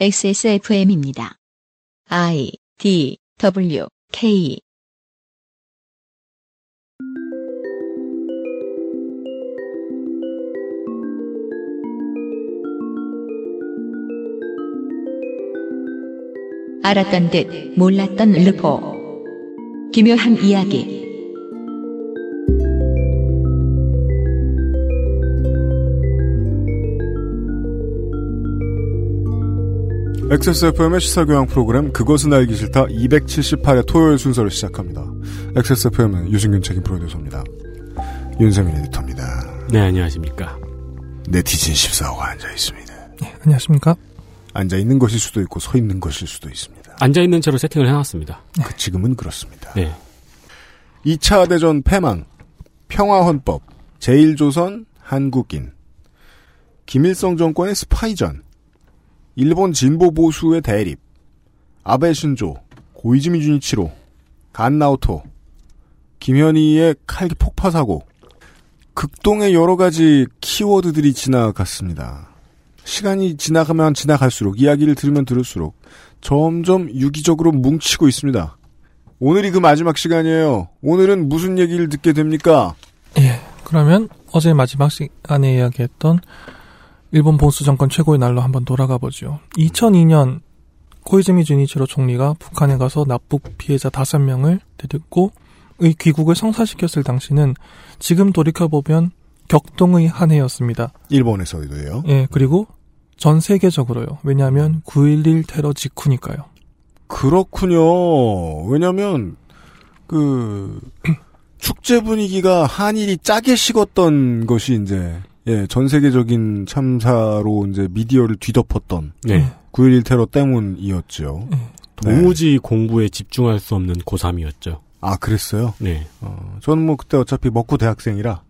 XSFM입니다. I D W K. 알았던 듯 몰랐던 르포. 기묘한 이야기 XSFM의 시사교양 프로그램 그것은 알기 싫다 278회 토요일 순서를 시작합니다. XSFM은 유승균 책임 프로듀서입니다. 윤세민 에디터입니다. 네, 안녕하십니까. 네티즌 14호가 앉아있습니다. 네, 안녕하십니까. 앉아있는 것일 수도 있고 서 있는 것일 수도 있습니다. 앉아있는 채로 세팅을 해놨습니다. 그 지금은 그렇습니다. 네. 2차 대전 패망, 평화헌법, 제1조선, 한국인, 김일성 정권의 스파이전, 일본 진보 보수의 대립, 아베 신조, 고이즈미 주니치로, 간나오토, 김현희의 칼기 폭파 사고, 극동의 여러 가지 키워드들이 지나갔습니다. 시간이 지나가면 지나갈수록 이야기를 들으면 들을수록 점점 유기적으로 뭉치고 있습니다. 오늘이 그 마지막 시간이에요. 오늘은 무슨 얘기를 듣게 됩니까? 예, 그러면 어제 마지막 시간에 이야기했던 일본 보수 정권 최고의 날로 한번 돌아가 보죠. 2002년 코이즈미 주니치로 총리가 북한에 가서 납북 피해자 5명을 데리고 의 귀국을 성사시켰을 당시는 지금 돌이켜보면 격동의 한 해였습니다. 일본에서도요. 예, 그리고 전 세계적으로요. 왜냐하면 9.11 테러 직후니까요. 그렇군요. 왜냐면, 그, 축제 분위기가 한일이 짜게 식었던 것이 이제, 예, 전 세계적인 참사로 이제 미디어를 뒤덮었던 네. 9.11 테러 때문이었죠. 예. 도무지 공부에 집중할 수 없는 고3이었죠. 아, 그랬어요? 네. 어, 저는 뭐 그때 어차피 먹고 대학생이라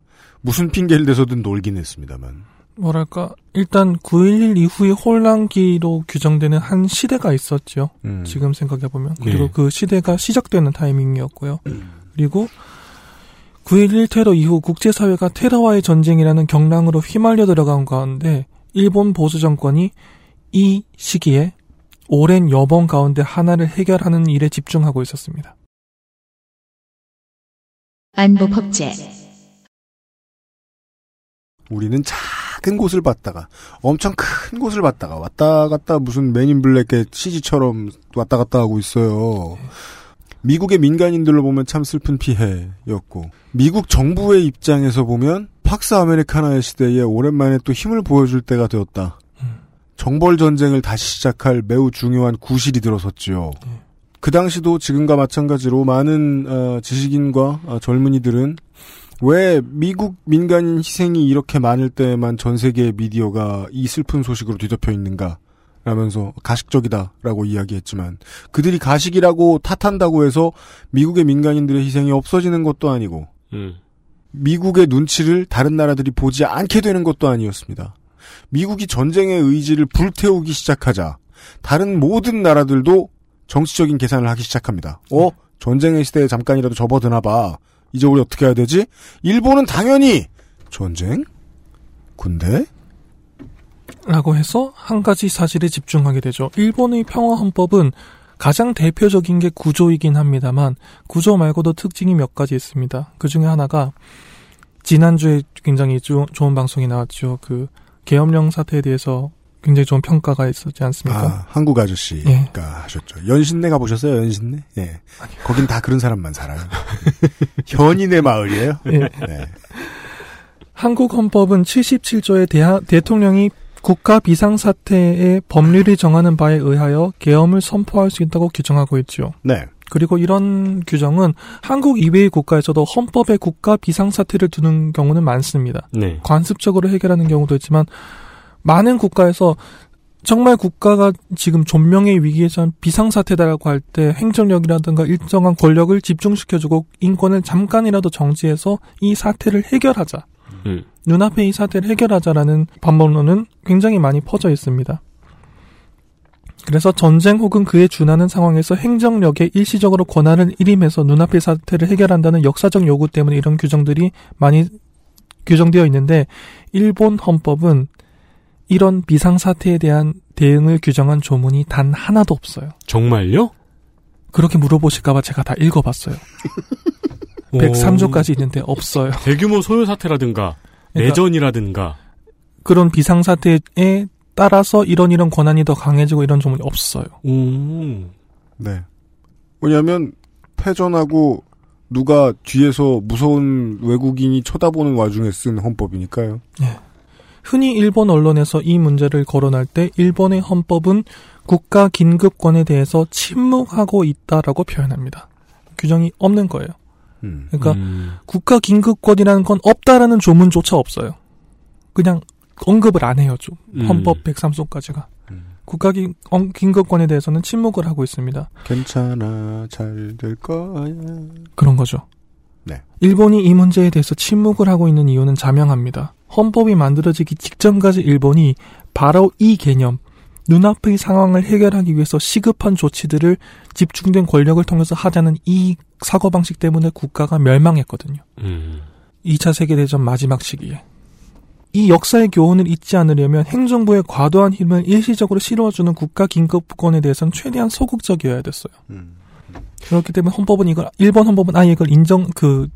무슨 핑계를 대서든 놀긴 했습니다만. 뭐랄까, 일단 9.11 이후의 혼란기로 규정되는 한 시대가 있었죠. 음. 지금 생각해보면. 그리고 네. 그 시대가 시작되는 타이밍이었고요. 그리고 9.11 테러 이후 국제사회가 테러와의 전쟁이라는 경랑으로 휘말려 들어간 가운데 일본 보수 정권이 이 시기에 오랜 여번 가운데 하나를 해결하는 일에 집중하고 있었습니다. 안보 법제 우리는 작은 곳을 봤다가 엄청 큰 곳을 봤다가 왔다 갔다 무슨 맨인 블랙의 CG처럼 왔다 갔다 하고 있어요. 미국의 민간인들로 보면 참 슬픈 피해였고 미국 정부의 입장에서 보면 팍스 아메리카나의 시대에 오랜만에 또 힘을 보여줄 때가 되었다. 정벌 전쟁을 다시 시작할 매우 중요한 구실이 들어섰지요. 그 당시도 지금과 마찬가지로 많은 어, 지식인과 어, 젊은이들은 왜 미국 민간인 희생이 이렇게 많을 때만 전 세계 미디어가 이 슬픈 소식으로 뒤덮여 있는가? 라면서 가식적이다라고 이야기했지만 그들이 가식이라고 탓한다고 해서 미국의 민간인들의 희생이 없어지는 것도 아니고 음. 미국의 눈치를 다른 나라들이 보지 않게 되는 것도 아니었습니다. 미국이 전쟁의 의지를 불태우기 시작하자 다른 모든 나라들도 정치적인 계산을 하기 시작합니다. 어? 전쟁의 시대에 잠깐이라도 접어드나 봐. 이제 우리 어떻게 해야 되지? 일본은 당연히 전쟁? 군대? 라고 해서 한 가지 사실에 집중하게 되죠. 일본의 평화 헌법은 가장 대표적인 게 구조이긴 합니다만 구조 말고도 특징이 몇 가지 있습니다. 그 중에 하나가 지난주에 굉장히 조- 좋은 방송이 나왔죠. 그 계엄령 사태에 대해서 굉장히 좋은 평가가 있었지 않습니까? 아, 한국 아저씨가 예. 하셨죠. 연신내 가보셨어요? 연신내? 예. 거긴 다 그런 사람만 살아요. 현인의 마을이에요? 예. 네. 한국 헌법은 77조에 대하, 대통령이 국가 비상사태의 법률이 정하는 바에 의하여 계엄을 선포할 수 있다고 규정하고 있죠. 네. 그리고 이런 규정은 한국 이외의 국가에서도 헌법에 국가 비상사태를 두는 경우는 많습니다. 네. 관습적으로 해결하는 경우도 있지만 많은 국가에서 정말 국가가 지금 존명의 위기에 처한 비상사태다라고 할 때 행정력이라든가 일정한 권력을 집중시켜주고 인권을 잠깐이라도 정지해서 이 사태를 해결하자. 음. 눈앞에 이 사태를 해결하자라는 반론은 굉장히 많이 퍼져 있습니다. 그래서 전쟁 혹은 그에 준하는 상황에서 행정력에 일시적으로 권한을 일임해서 눈앞의 사태를 해결한다는 역사적 요구 때문에 이런 규정들이 많이 규정되어 있는데 일본 헌법은 이런 비상 사태에 대한 대응을 규정한 조문이 단 하나도 없어요. 정말요? 그렇게 물어보실까봐 제가 다 읽어봤어요. 103조까지 있는데 없어요. 대규모 소요 사태라든가 그러니까 내전이라든가 그런 비상 사태에 따라서 이런 이런 권한이 더 강해지고 이런 조문이 없어요. 음. 네. 왜냐하면 패전하고 누가 뒤에서 무서운 외국인이 쳐다보는 와중에 쓴 헌법이니까요. 흔히 일본 언론에서 이 문제를 거론할 때 일본의 헌법은 국가 긴급권에 대해서 침묵하고 있다라고 표현합니다. 규정이 없는 거예요. 음. 그러니까 음. 국가 긴급권이라는 건 없다라는 조문조차 없어요. 그냥 언급을 안 해요. 좀. 음. 헌법 103조까지가. 음. 국가 긴- 어, 긴급권에 대해서는 침묵을 하고 있습니다. 괜찮아 잘 될 거야. 그런 거죠. 네. 일본이 이 문제에 대해서 침묵을 하고 있는 이유는 자명합니다. 헌법이 만들어지기 직전까지 일본이 바로 이 개념, 눈앞의 상황을 해결하기 위해서 시급한 조치들을 집중된 권력을 통해서 하자는 이 사고 방식 때문에 국가가 멸망했거든요. 음. 2차 세계 대전 마지막 시기에. 이 역사의 교훈을 잊지 않으려면 행정부의 과도한 힘을 일시적으로 실어주는 국가 긴급권에 대해서는 최대한 소극적이어야 됐어요. 음. 그렇기 때문에 헌법은 이걸 일본 헌법은 아예 이걸 인정 그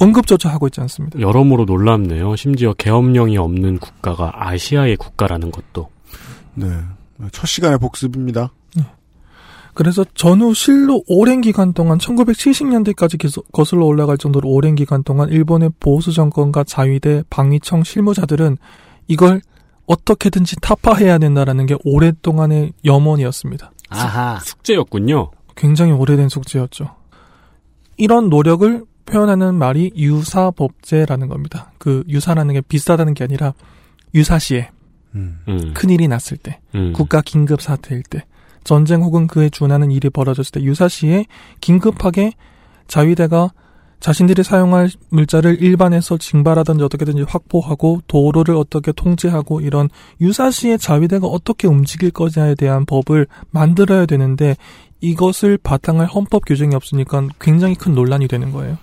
언급조차 하고 있지 않습니다. 여러모로 놀랍네요. 심지어 계엄령이 없는 국가가 아시아의 국가라는 것도. 네. 첫 시간의 복습입니다. 그래서 전후 실로 오랜 기간 동안 1970년대까지 계속 거슬러 올라갈 정도로 오랜 기간 동안 일본의 보수 정권과 자위대, 방위청 실무자들은 이걸 어떻게든지 타파해야 된다라는 게 오랫동안의 염원이었습니다. 아하. 숙제였군요. 굉장히 오래된 숙제였죠. 이런 노력을 표현하는 말이 유사법제라는 겁니다. 그 유사라는 게 비싸다는 게 아니라 유사시에 음. 음. 큰일이 났을 때, 음. 국가 긴급 사태일 때, 전쟁 혹은 그에 준하는 일이 벌어졌을 때 유사시에 긴급하게 자위대가 자신들이 사용할 물자를 일반에서 징발하든지 어떻게든지 확보하고 도로를 어떻게 통제하고 이런 유사시에 자위대가 어떻게 움직일 거냐에 대한 법을 만들어야 되는데 이것을 바탕할 헌법 규정이 없으니까 굉장히 큰 논란이 되는 거예요.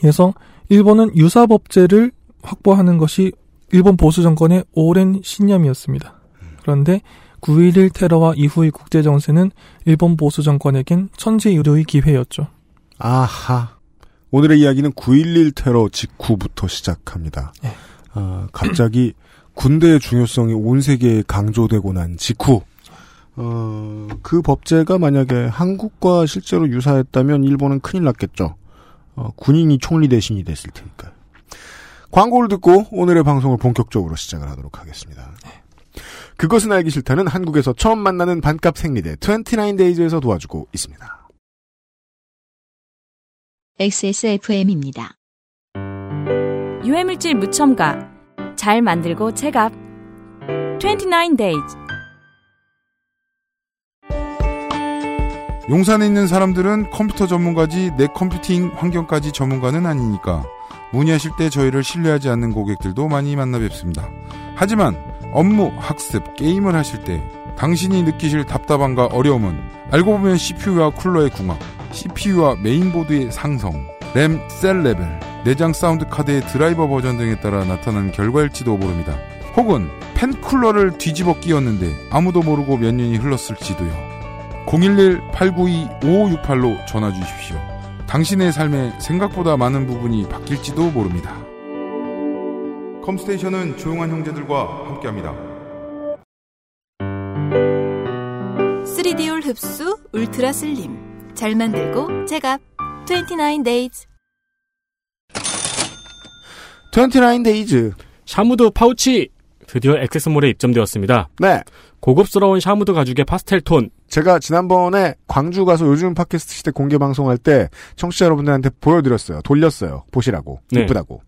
그래서 일본은 유사법제를 확보하는 것이 일본 보수 정권의 오랜 신념이었습니다. 그런데 9.11 테러와 이후의 국제 정세는 일본 보수 정권에겐 천재유료의 기회였죠. 아하. 오늘의 이야기는 9.11 테러 직후부터 시작합니다. 네. 아, 갑자기 군대의 중요성이 온 세계에 강조되고 난 직후, 어, 그 법제가 만약에 한국과 실제로 유사했다면 일본은 큰일 났겠죠. 어, 군인이 총리 대신이 됐을 테니까요. 광고를 듣고 오늘의 방송을 본격적으로 시작을 하도록 하겠습니다. 그것은 알기 싫다는 한국에서 처음 만나는 반값 생리대 29데이즈에서 도와주고 있습니다. XSFM입니다. 유해물질 무첨가 잘 만들고 체갑 29 days 용산에 있는 사람들은 컴퓨터 전문가지 내 컴퓨팅 환경까지 전문가는 아니니까 문의하실 때 저희를 신뢰하지 않는 고객들도 많이 만나 뵙습니다. 하지만 업무, 학습, 게임을 하실 때 당신이 느끼실 답답함과 어려움은 알고 보면 CPU와 쿨러의 궁합, CPU와 메인보드의 상성, 램, 셀 레벨, 내장 사운드 카드의 드라이버 버전 등에 따라 나타나는 결과일지도 모릅니다. 혹은 팬 쿨러를 뒤집어 끼웠는데 아무도 모르고 몇 년이 흘렀을지도요. 011-892-5568로 전화 주십시오. 당신의 삶에 생각보다 많은 부분이 바뀔지도 모릅니다. 컴스테이션은 조용한 형제들과 함께합니다. 3D all 흡수 ultra slim 잘 만들고 제값 29 days 29데이즈. 샤무드 파우치 드디어 액세스몰에 입점되었습니다. 네. 고급스러운 샤무드 가죽의 파스텔 톤. 제가 지난번에 광주 가서 요즘 팟캐스트 시대 공개 방송할 때 청취자 여러분들한테 보여드렸어요. 돌렸어요. 보시라고. 네. 이쁘다고.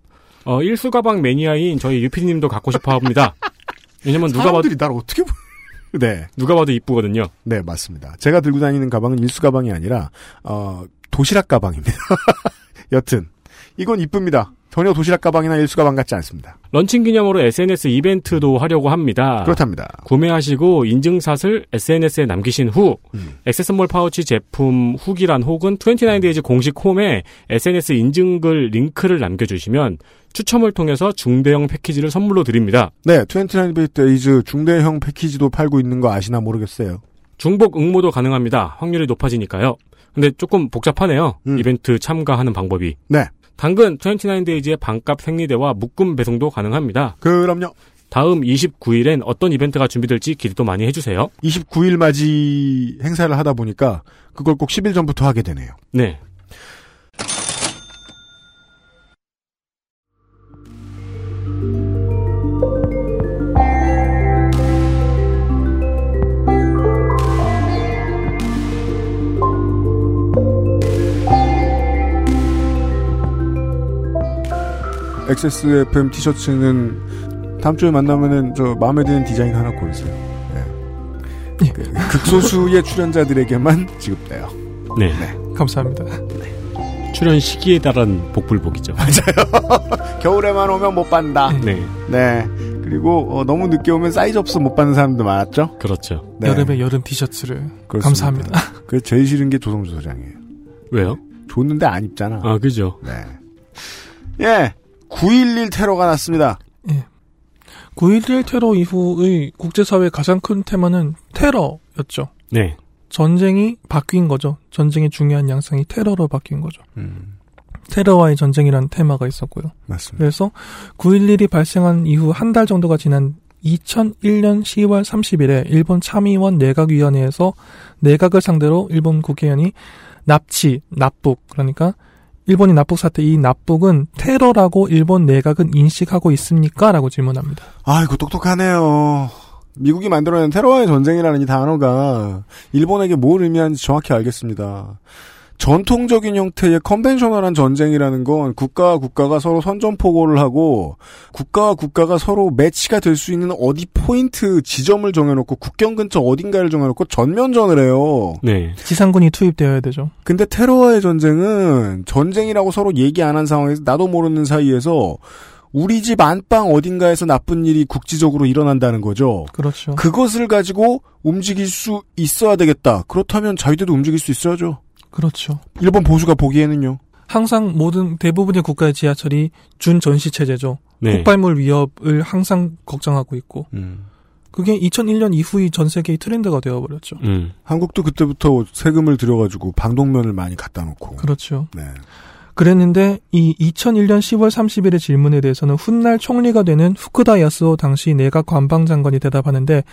어, 일수 가방 매니아인 저희 유피디님도 갖고 싶어 합니다. 왜냐면 누가 봐도 사람들이 나를 어떻게 보... 네. 누가 봐도 이쁘거든요. 네, 맞습니다. 제가 들고 다니는 가방은 일수 가방이 아니라 어, 도시락 가방입니다. 여튼 이건 이쁩니다. 전혀 도시락 가방이나 일수 가방 같지 않습니다. 런칭 기념으로 SNS 이벤트도 하려고 합니다. 그렇답니다. 구매하시고 인증샷을 SNS에 남기신 후 음. 액세스몰 파우치 제품 후기란 혹은 29데이즈 공식 홈에 SNS 인증글 링크를 남겨주시면 추첨을 통해서 중대형 패키지를 선물로 드립니다. 네, 29데이즈 중대형 패키지도 팔고 있는 거 아시나 모르겠어요. 중복 응모도 가능합니다. 확률이 높아지니까요. 근데 조금 복잡하네요. 음. 이벤트 참가하는 방법이. 네, 당근 29데이즈의 반값 생리대와 묶음 배송도 가능합니다. 그럼요. 다음 29일엔 어떤 이벤트가 준비될지 기대도 많이 해주세요. 29일 맞이 행사를 하다 보니까 그걸 꼭 10일 전부터 하게 되네요. 네. XSFM 티셔츠는 다음 주에 만나면은 저 마음에 드는 디자인 하나 고르세요. 네. 예. 그 극소수의 출연자들에게만 지급돼요. 네. 감사합니다. 출연 시기에 따른 복불복이죠. 겨울에만 오면 못 받는다. 네. 네. 그리고 어, 너무 늦게 오면 사이즈 없어 못 받는 사람도 많았죠. 그렇죠. 네. 여름에 여름 티셔츠를 그렇습니다. 감사합니다. 그 제일 싫은 게 조성주 소장이에요. 왜요? 줬는데 안 입잖아. 아, 그죠. 네. 예. 9.11 테러가 났습니다. 9.11 테러 이후의 국제사회의 가장 큰 테마는 테러였죠. 네. 전쟁이 바뀐 거죠. 전쟁의 중요한 양상이 테러로 바뀐 거죠. 음, 테러와의 전쟁이라는 테마가 있었고요. 맞습니다. 그래서 9.11이 발생한 이후 한 달 정도가 지난 2001년 10월 30일에 일본 참의원 내각위원회에서 내각을 상대로 일본 국회의원이 납치, 납북, 그러니까 일본이 납북 사태 이 납북은 테러라고 일본 내각은 인식하고 있습니까? 라고 질문합니다. 아이고 똑똑하네요. 미국이 만들어낸 테러와의 전쟁이라는 이 단어가 일본에게 뭘 의미하는지 정확히 알겠습니다. 전통적인 형태의 컨벤셔널한 전쟁이라는 건 국가와 국가가 서로 선전포고를 하고 국가와 국가가 서로 매치가 될 수 있는 어디 포인트 지점을 정해놓고 국경 근처 어딘가를 정해놓고 전면전을 해요. 네. 지상군이 투입되어야 되죠. 근데 테러와의 전쟁은 전쟁이라고 서로 얘기 안 한 상황에서 나도 모르는 사이에서 우리 집 안방 어딘가에서 나쁜 일이 국지적으로 일어난다는 거죠. 그렇죠. 그것을 가지고 움직일 수 있어야 되겠다. 그렇다면 자위대도 움직일 수 있어야죠. 그렇죠. 일본 보수가 보기에는요. 항상 모든 대부분의 국가의 지하철이 준 전시 체제죠. 네. 폭발물 위협을 항상 걱정하고 있고 그게 2001년 이후의 전 세계의 트렌드가 되어버렸죠. 음. 한국도 그때부터 세금을 들여가지고 방독면을 많이 갖다 놓고. 그렇죠. 네. 그랬는데 이 2001년 10월 30일의 질문에 대해서는 훗날 총리가 되는 후쿠다 야스오 당시 내각 관방장관이 대답하는데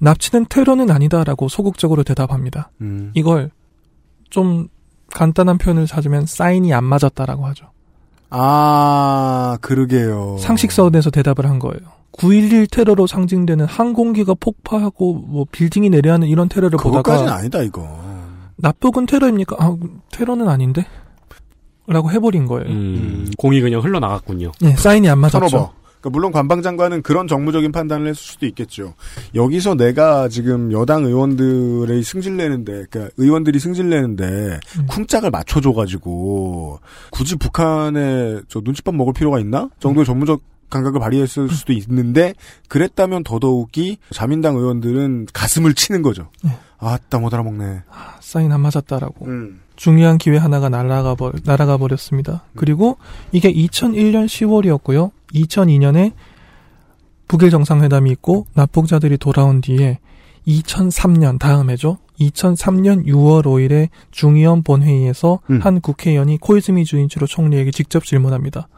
납치는 테러는 아니다라고 소극적으로 대답합니다. 음. 이걸 좀 간단한 표현을 찾으면 사인이 안 맞았다라고 하죠. 아, 그러게요. 상식선에서 대답을 한 거예요. 9.11 테러로 상징되는 항공기가 폭파하고 뭐 빌딩이 내려하는 이런 테러를 그것까지는 보다가 아니다, 이거. 납북은 테러입니까? 아, 테러는 아닌데? 라고 해버린 거예요. 음. 공이 그냥 흘러나갔군요. 네, 사인이 안 맞았죠. 그러니까 물론 관방장관은 그런 정무적인 판단을 했을 수도 있겠죠. 여기서 내가 지금 여당 의원들의 승질내는데, 그러니까 의원들이 승질내는데 음. 쿵짝을 맞춰줘가지고 굳이 북한에 저 눈칫밥 먹을 필요가 있나 정도의 전문적 감각을 발휘했을 수도 있는데 그랬다면 더더욱이 자민당 의원들은 가슴을 치는 거죠. 네. 아따 못 알아먹네. 사인 안 맞았다라고. 음. 중요한 기회 하나가 날아가 버 날아가 버렸습니다. 그리고 이게 2001년 10월이었고요. 2002년에 북일 정상회담이 있고 납북자들이 돌아온 뒤에 2003년 다음 해죠. 2003년 6월 5일에 중의원 본회의에서 음. 한 국회의원이 코이즈미 주인치로 총리에게 직접 질문합니다.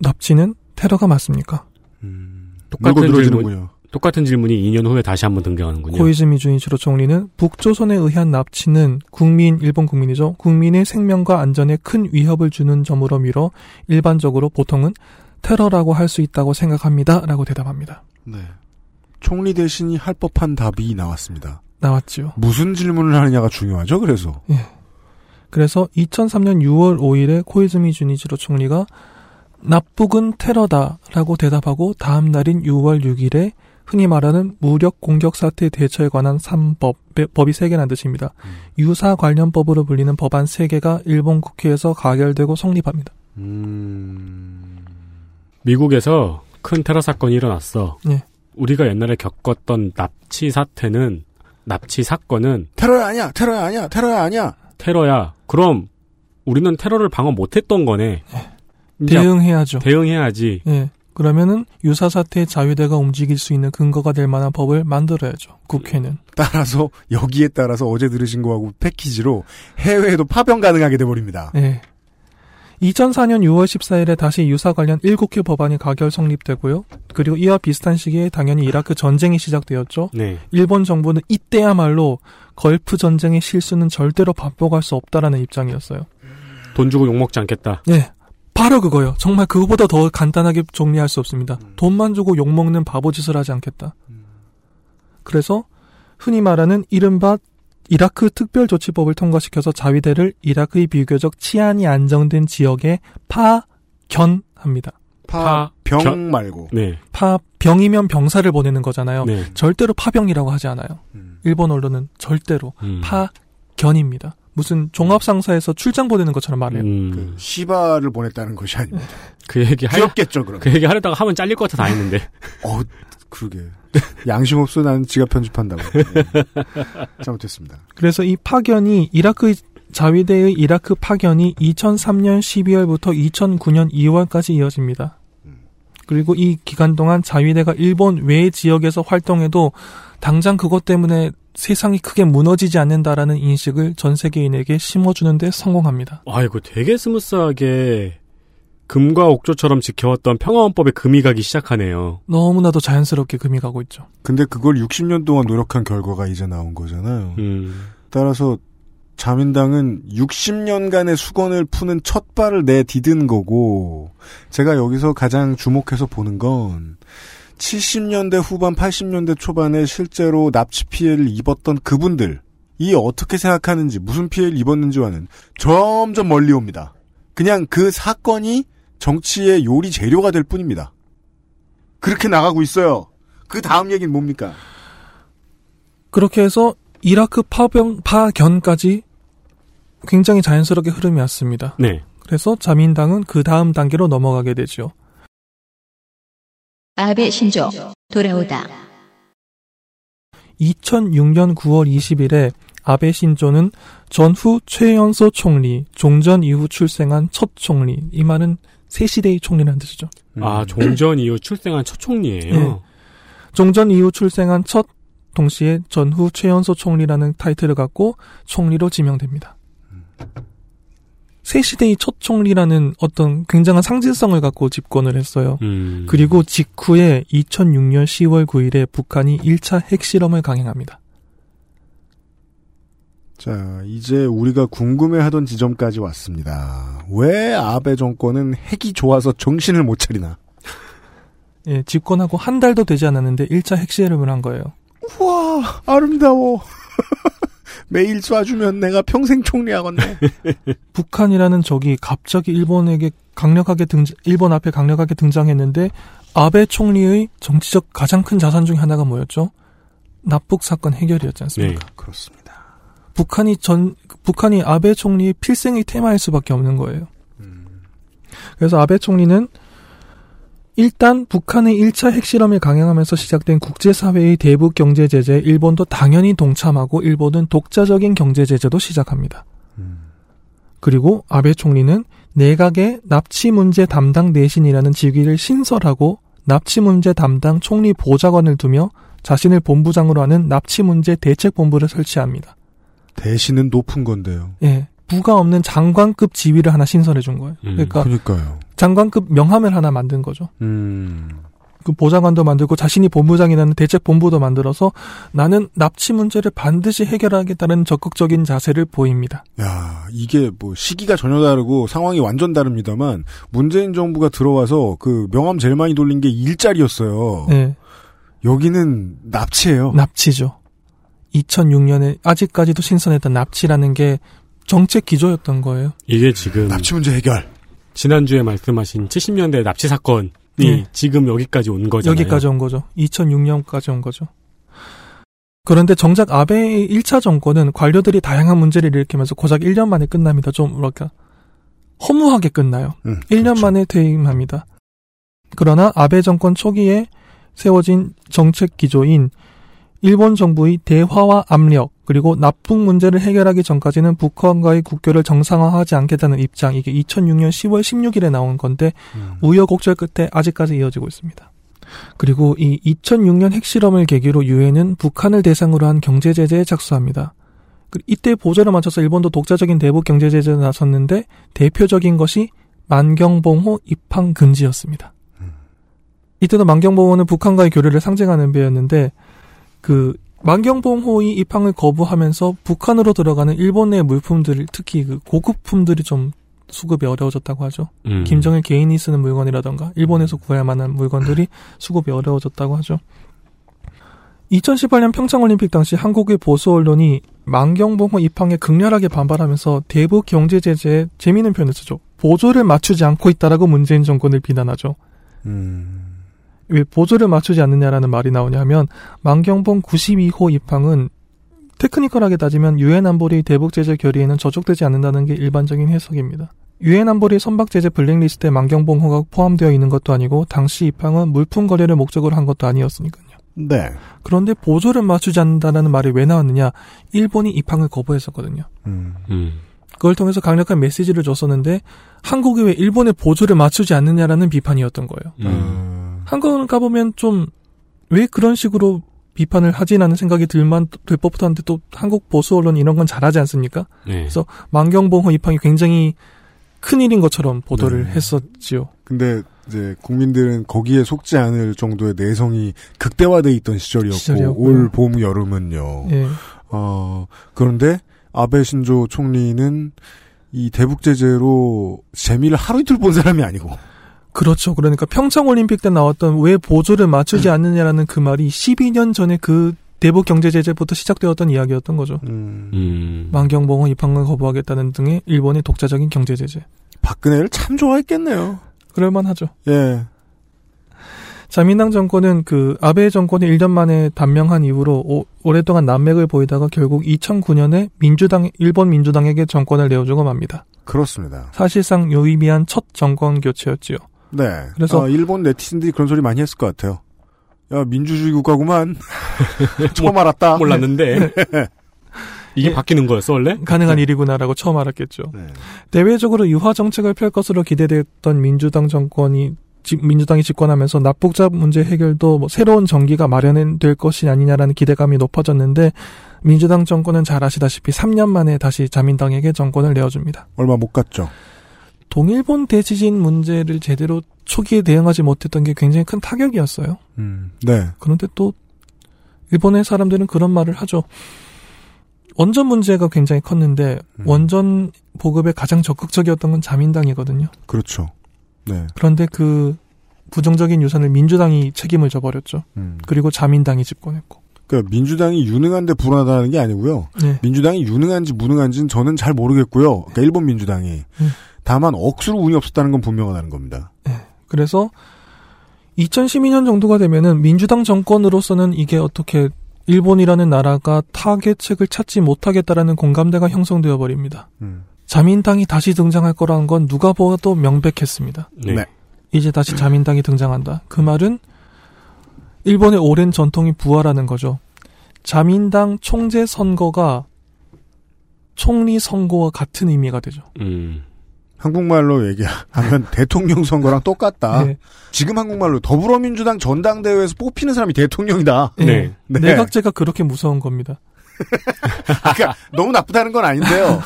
납치는 테러가 맞습니까? 음. 똑같은 물고 질문, 늘어지는군요. 똑같은 질문이 2년 후에 다시 한번 등장하는군요. 코이즈미 주인치로 총리는 북조선에 의한 납치는 국민 일본 국민이죠. 국민의 생명과 안전에 큰 위협을 주는 점으로 미뤄 일반적으로 보통은 테러라고 할 수 있다고 생각합니다 라고 대답합니다. 네. 총리 대신이 할 법한 답이 나왔습니다. 나왔지요. 무슨 질문을 하느냐가 중요하죠. 그래서 그래서 2003년 6월 5일에 코이즈미 주니치로 총리가 납북은 테러다라고 대답하고 다음 날인 6월 6일에 흔히 말하는 무력 공격 사태 대처에 관한 3법, 법이 3개라는 뜻입니다. 유사 관련법으로 불리는 법안 3개가 일본 국회에서 가결되고 성립합니다. 음. 미국에서 큰 테러 사건이 일어났어. 예. 우리가 옛날에 겪었던 납치 사태는 납치 사건은 테러야 아니야, 테러야 아니야, 테러야 아니야. 테러야. 그럼 우리는 테러를 방어 못했던 거네. 이제 대응해야죠. 대응해야지. 예. 그러면은 유사 사태의 자위대가 움직일 수 있는 근거가 될 만한 법을 만들어야죠. 국회는. 따라서 여기에 따라서 어제 들으신 거하고 패키지로 해외에도 파병 가능하게 돼 버립니다. 예. 2004년 6월 14일에 다시 유사 관련 7개 법안이 가결 성립되고요. 그리고 이와 비슷한 시기에 당연히 이라크 전쟁이 시작되었죠. 네. 일본 정부는 이때야말로 걸프 전쟁의 실수는 절대로 반복할 수 없다라는 입장이었어요. 돈 주고 욕먹지 않겠다. 네. 바로 그거요. 정말 그거보다 더 간단하게 정리할 수 없습니다. 돈만 주고 욕먹는 바보짓을 하지 않겠다. 그래서 흔히 말하는 이른바 이라크 특별조치법을 통과시켜서 자위대를 이라크의 비교적 치안이 안정된 지역에 파견합니다. 파, 병 병. 말고. 네. 파병이면 병사를 보내는 거잖아요. 네. 절대로 파병이라고 하지 않아요. 음. 일본 언론은 절대로 음. 파견입니다. 무슨 종합상사에서 출장 보내는 것처럼 말해요. 음. 그 시바를 보냈다는 것이 아닙니다. 그 얘기 할, 귀엽겠죠, 그럼. 그 얘기 하려다가 하면 잘릴 것 같아 다 했는데. 어, 그러게. 양심 없어 나는 지가 편집한다고. 네. 잘못했습니다. 그래서 이 파견이 이라크 자위대의 이라크 파견이 2003년 12월부터 2009년 2월까지 이어집니다. 그리고 이 기간 동안 자위대가 일본 외 지역에서 활동해도 당장 그것 때문에 세상이 크게 무너지지 않는다라는 인식을 전 세계인에게 심어주는데 성공합니다. 아, 이거 되게 스무스하게 금과옥조처럼 지켜왔던 평화헌법에 금이 가기 시작하네요. 너무나도 자연스럽게 금이 가고 있죠. 근데 그걸 60년 동안 노력한 결과가 이제 나온 거잖아요. 음. 따라서 자민당은 60년간의 수건을 푸는 첫 발을 내디딘 거고 제가 여기서 가장 주목해서 보는 건 70년대 후반 80년대 초반에 실제로 납치 피해를 입었던 그분들 이 어떻게 생각하는지 무슨 피해를 입었는지와는 점점 멀리 옵니다. 그냥 그 사건이 정치의 요리 재료가 될 뿐입니다. 그렇게 나가고 있어요. 그 다음 얘기는 뭡니까? 그렇게 해서 이라크 파병 파견까지 굉장히 자연스럽게 흐름이 왔습니다. 네. 그래서 자민당은 그 다음 단계로 넘어가게 되죠. 아베 신조 돌아오다. 2006년 9월 20일에 아베 신조는 전후 최연소 총리, 종전 이후 출생한 첫 총리, 이 말은 새 시대의 총리라는 뜻이죠. 아, 종전 이후 출생한 첫 총리예요. 네. 종전 이후 출생한 첫 동시에 전후 최연소 총리라는 타이틀을 갖고 총리로 지명됩니다. 새 시대의 첫 총리라는 어떤 굉장한 상징성을 갖고 집권을 했어요. 음. 그리고 직후에 2006년 10월 9일에 북한이 1차 핵실험을 강행합니다. 자, 이제 우리가 궁금해하던 지점까지 왔습니다. 왜 아베 정권은 핵이 좋아서 정신을 못 차리나? 예, 집권하고 한 달도 되지 않았는데 1차 핵실험을 한 거예요. 우와, 아름다워. 매일 쏴주면 내가 평생 총리하겠네. 북한이라는 적이 갑자기 일본에게 강력하게 등장, 일본 앞에 강력하게 등장했는데 아베 총리의 정치적 가장 큰 자산 중에 하나가 뭐였죠? 납북 사건 해결이었지 않습니까? 네. 그렇습니다. 북한이 전 북한이 아베 총리의 필생의 테마일 수밖에 없는 거예요. 그래서 아베 총리는 일단 북한의 1차 핵실험을 강행하면서 시작된 국제사회의 대북 경제 제재에 일본도 당연히 동참하고 일본은 독자적인 경제 제재도 시작합니다. 그리고 아베 총리는 내각의 납치 문제 담당 내신이라는 직위를 신설하고 납치 문제 담당 총리 보좌관을 두며 자신을 본부장으로 하는 납치 문제 대책 본부를 설치합니다. 대신은 높은 건데요. 예. 부가 없는 장관급 지위를 하나 신설해 준 거예요. 음. 그러니까 그러니까요. 장관급 명함을 하나 만든 거죠. 음. 그 보좌관도 만들고 자신이 본부장이라는 대책 본부도 만들어서 나는 납치 문제를 반드시 해결하겠다는 적극적인 자세를 보입니다. 야, 이게 뭐 시기가 전혀 다르고 상황이 완전 다릅니다만 문재인 정부가 들어와서 그 명함 제일 많이 돌린 게 일자리였어요. 예. 여기는 납치예요. 납치죠. 2006년에 아직까지도 신선했던 납치라는 게 정책 기조였던 거예요. 이게 지금 납치 문제 해결. 지난주에 말씀하신 70년대 납치 사건 네. 지금 여기까지 온 거잖아요. 여기까지 온 거죠. 2006년까지 온 거죠. 그런데 정작 아베의 1차 정권은 관료들이 다양한 문제를 일으키면서 고작 1년 만에 끝납니다. 좀 뭐랄까 허무하게 끝나요. 음, 1년 그렇죠. 만에 퇴임합니다. 그러나 아베 정권 초기에 세워진 정책 기조인 일본 정부의 대화와 압력 그리고 납북 문제를 해결하기 전까지는 북한과의 국교를 정상화하지 않겠다는 입장 이게 2006년 10월 16일에 나온 건데 음. 우여곡절 끝에 아직까지 이어지고 있습니다. 그리고 이 2006년 핵실험을 계기로 유엔은 북한을 대상으로 한 경제 제재에 착수합니다. 그 이때 보조를 맞춰서 일본도 독자적인 대북 경제 제재에 나섰는데 대표적인 것이 만경봉호 입항 금지였습니다. 이때도 만경봉호는 북한과의 교류를 상징하는 배였는데 그 만경봉호의 입항을 거부하면서 북한으로 들어가는 일본 내 물품들 특히 그 고급품들이 좀 수급이 어려워졌다고 하죠. 음. 김정일 개인이 쓰는 물건이라던가 일본에서 구할 만한 물건들이 수급이 어려워졌다고 하죠. 2018년 평창올림픽 당시 한국의 보수 언론이 만경봉호 입항에 극렬하게 반발하면서 대북 경제 제재에 재미있는 표현을 쓰죠. 보조를 맞추지 않고 있다라고 문재인 정권을 비난하죠. 음. 왜 보조를 맞추지 않느냐라는 말이 나오냐 하면 만경봉 92호 입항은 테크니컬하게 따지면 유엔 안보리 대북 제재 결의에는 저촉되지 않는다는 게 일반적인 해석입니다. 유엔 안보리 선박 제재 블랙리스트에 만경봉호가 포함되어 있는 것도 아니고 당시 입항은 물품 거래를 목적으로 한 것도 아니었으니까요. 네. 그런데 보조를 맞추지 않는다는 말이 왜 나왔느냐? 일본이 입항을 거부했었거든요. 음. 음. 그걸 통해서 강력한 메시지를 줬었는데 한국이 왜 일본의 보조를 맞추지 않느냐라는 비판이었던 거예요. 음. 음. 한국을 가보면 좀 왜 그런 식으로 비판을 하지라는 생각이 들만 될 법도 한데 또 한국 보수 언론 이런 건 잘하지 않습니까? 네. 그래서 만경봉호 입항이 굉장히 큰 일인 것처럼 보도를 네. 했었지요. 근데 이제 국민들은 거기에 속지 않을 정도의 내성이 극대화돼 있던 시절이었고 시절이었고요. 올 봄 여름은요. 예. 어 그런데 아베 신조 총리는 이 대북 제재로 재미를 하루 이틀 본 사람이 아니고 그렇죠. 그러니까 평창 올림픽 때 나왔던 왜 보조를 맞추지 않느냐라는 그 말이 12년 전에 그 대북 경제 제재부터 시작되었던 이야기였던 거죠. 음, 음. 만경봉호 입항을 거부하겠다는 등의 일본의 독자적인 경제 제재. 박근혜를 참 좋아했겠네요. 그럴만하죠. 예. 자민당 정권은 그 아베 정권이 1년 만에 단명한 이후로 오, 오랫동안 난맥을 보이다가 결국 2009년에 민주당 일본 민주당에게 정권을 내어주고 맙니다. 그렇습니다. 사실상 유의미한 첫 정권 교체였지요. 네. 그래서- 어, 일본 네티즌들이 그런 소리 많이 했을 것 같아요. 야 민주주의 국가구만. 처음 알았다. 몰랐는데 이게 예. 바뀌는 거였어 원래? 가능한 일이구나라고 처음 알았겠죠. 네. 대외적으로 유화 정책을 펼 것으로 기대됐던 민주당 정권이 지- 민주당이 집권하면서 납북자 문제 해결도 뭐 새로운 정기가 마련될 것이 아니냐라는 기대감이 높아졌는데 민주당 정권은 잘 아시다시피 3년 만에 다시 자민당에게 정권을 내어줍니다. 얼마 못 갔죠. 동일본 대지진 문제를 제대로 초기에 대응하지 못했던 게 굉장히 큰 타격이었어요. 음. 네. 그런데 또 일본의 사람들은 그런 말을 하죠. 원전 문제가 굉장히 컸는데 음. 원전 보급에 가장 적극적이었던 건 자민당이거든요. 그렇죠. 네. 그런데 그 부정적인 유산을 민주당이 책임을 져버렸죠. 음. 그리고 자민당이 집권했고. 그러니까 민주당이 유능한데 불안하다는 게 아니고요. 네. 민주당이 유능한지 무능한지는 저는 잘 모르겠고요. 그러니까 일본 민주당이 음. 다만 억수로 운이 없었다는 건 분명하다는 겁니다. 그래서 2012년 정도가 되면은 민주당 정권으로서는 이게 어떻게 일본이라는 나라가 타겟책을 찾지 못하겠다라는 공감대가 형성되어 버립니다. 음. 자민당이 다시 등장할 거라는 건 누가 보아도 명백했습니다. 네. 네. 이제 다시 자민당이 등장한다. 그 말은 일본의 오랜 전통이 부활하는 거죠. 자민당 총재 선거가 총리 선거와 같은 의미가 되죠. 음. 한국말로 얘기하면 대통령 선거랑 똑같다. 네. 지금 한국말로 더불어민주당 전당대회에서 뽑히는 사람이 대통령이다. 네. 네. 네. 내각제가 그렇게 무서운 겁니다. 그러니까 너무 나쁘다는 건 아닌데요.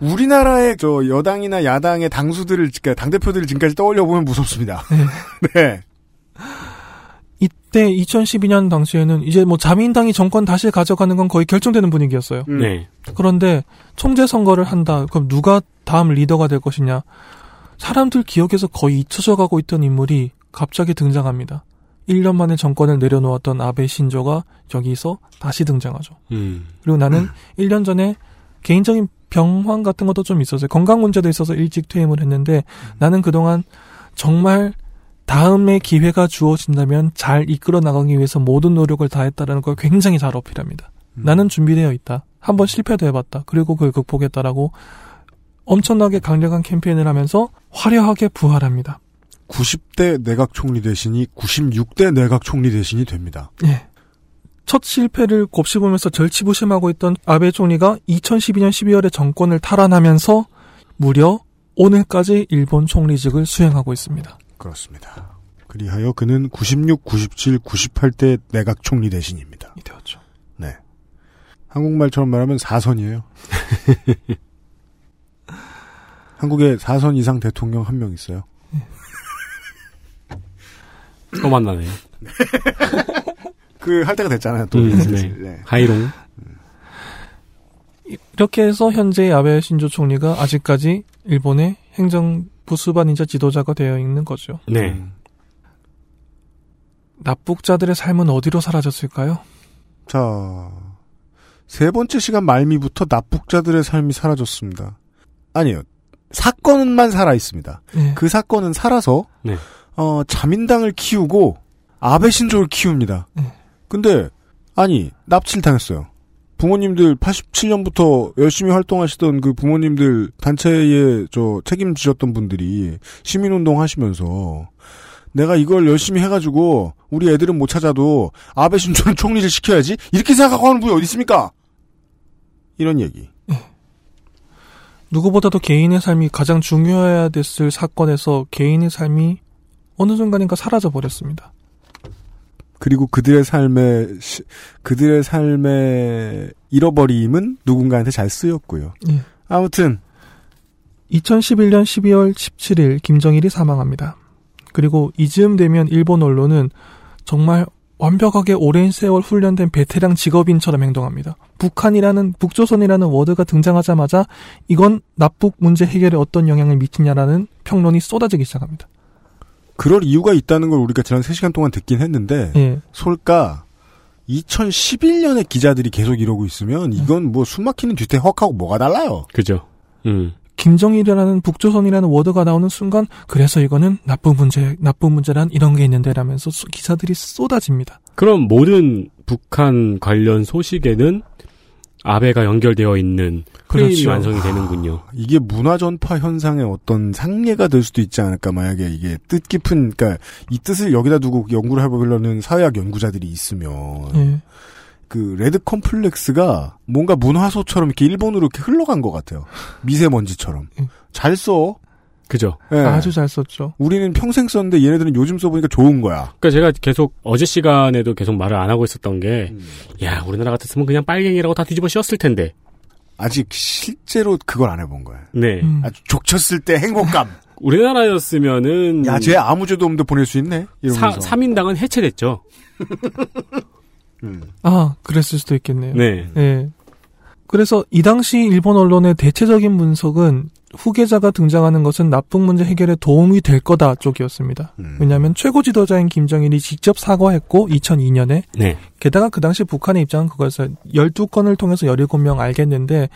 우리나라의 저 여당이나 야당의 당수들을 그러니까 당 대표들을 지금까지 떠올려 보면 무섭습니다. 네. 이때 2012년 당시에는 이제 뭐 자민당이 정권 다시 가져가는 건 거의 결정되는 분위기였어요. 음. 네. 그런데 총재 선거를 한다. 그럼 누가 다음 리더가 될 것이냐? 사람들 기억에서 거의 잊혀져 가고 있던 인물이 갑자기 등장합니다. 1년 만에 정권을 내려놓았던 아베 신조가 여기서 다시 등장하죠. 음. 그리고 나는 1년 전에 개인적인 병환 같은 것도 좀 있었어요. 건강 문제도 있어서 일찍 퇴임을 했는데 나는 그동안 정말 다음에 기회가 주어진다면 잘 이끌어 나가기 위해서 모든 노력을 다했다라는 걸 굉장히 잘 어필합니다. 음. 나는 준비되어 있다. 한번 실패도 해봤다. 그리고 그걸 극복했다라고 엄청나게 강력한 캠페인을 하면서 화려하게 부활합니다. 90대 내각 총리 대신이 96대 내각 총리 대신이 됩니다. 예. 첫 실패를 곱씹으면서 절치부심하고 있던 아베 총리가 2012년 12월에 정권을 탈환하면서 무려 오늘까지 일본 총리직을 수행하고 있습니다. 그렇습니다. 그리하여 그는 96, 97, 98대 내각 총리 대신입니다. 이 되었죠. 네. 한국말처럼 말하면 4선이에요. 한국에 4선 이상 대통령 한 명 있어요. 또 만나네요. 그 할 때가 됐잖아요. 또 음, 슬슬. 네. 하이롱. 이렇게 해서 현재 아베 신조 총리가 아직까지 일본의 행정 부 수반이자 지도자가 되어 있는 거죠. 네. 음. 납북자들의 삶은 어디로 사라졌을까요? 자, 세 번째 시간 말미부터 납북자들의 삶이 사라졌습니다. 아니요. 사건만 살아 있습니다. 네. 그 사건은 살아서 네. 어, 자민당을 키우고 아베 신조를 키웁니다. 네. 근데 아니 납치를 당했어요. 부모님들 87년부터 열심히 활동하시던 그 부모님들 단체에 저 책임지셨던 분들이 시민운동 하시면서 내가 이걸 열심히 해가지고 우리 애들은 못 찾아도 아베 신조는 총리를 시켜야지 이렇게 생각하고 하는 분이 어디 있습니까? 이런 얘기. 누구보다도 개인의 삶이 가장 중요해야 됐을 사건에서 개인의 삶이 어느 순간인가 사라져 버렸습니다. 그리고 그들의 삶의 시- 그들의 삶의 잃어버림은 누군가한테 잘 쓰였고요. 예. 아무튼 2011년 12월 17일 김정일이 사망합니다. 그리고 이즈음 되면 일본 언론은 정말 완벽하게 오랜 세월 훈련된 베테랑 직업인처럼 행동합니다. 북한이라는 북조선이라는 워드가 등장하자마자 이건 납북 문제 해결에 어떤 영향을 미치냐라는 평론이 쏟아지기 시작합니다. 그럴 이유가 있다는 걸 우리가 지난 3시간 동안 듣긴 했는데 예. 솔까 2011년에 기자들이 계속 이러고 있으면 이건 뭐 숨막히는 뒤태 헉하고 뭐가 달라요. 그죠. 음. 김정일이라는 북조선이라는 워드가 나오는 순간 그래서 이거는 나쁜 문제 나쁜 문제란 이런 게 있는데라면서 소- 기사들이 쏟아집니다. 그럼 모든 북한 관련 소식에는 아베가 연결되어 있는 프레임이 그렇죠. 완성이 되는군요. 이게 문화 전파 현상의 어떤 상례가 될 수도 있지 않을까 만약에 이게 뜻깊은 그러니까 이 뜻을 여기다 두고 연구를 해보려는 사회학 연구자들이 있으면 예. 그 레드 컴플렉스가 뭔가 문화소처럼 이렇게 일본으로 이렇게 흘러간 것 같아요. 미세먼지처럼 응. 잘 써. 그죠. 예. 아주 잘 썼죠. 우리는 평생 썼는데 얘네들은 요즘 써보니까 좋은 거야. 그러니까 제가 계속 어제 시간에도 계속 말을 안 하고 있었던 게, 야 우리나라 같았으면 그냥 빨갱이라고 다 뒤집어 씌웠을 텐데. 아직 실제로 그걸 안 해본 거야. 네. 음. 아주 족쳤을 때 행복감. 우리나라였으면은 야, 쟤 아무 죄도 없는데 보낼 수 있네. 이러면서. 사, 3인당은 해체됐죠. 음. 아 그랬을 수도 있겠네요. 네. 예. 그래서 이 당시 일본 언론의 대체적인 분석은 후계자가 등장하는 것은 납북 문제 해결에 도움이 될 거다 쪽이었습니다. 음. 왜냐하면 최고 지도자인 김정일이 직접 사과했고 2002년에 네. 게다가 그 당시 북한의 입장은 그거였어요. 12건을 통해서 17명 알겠는데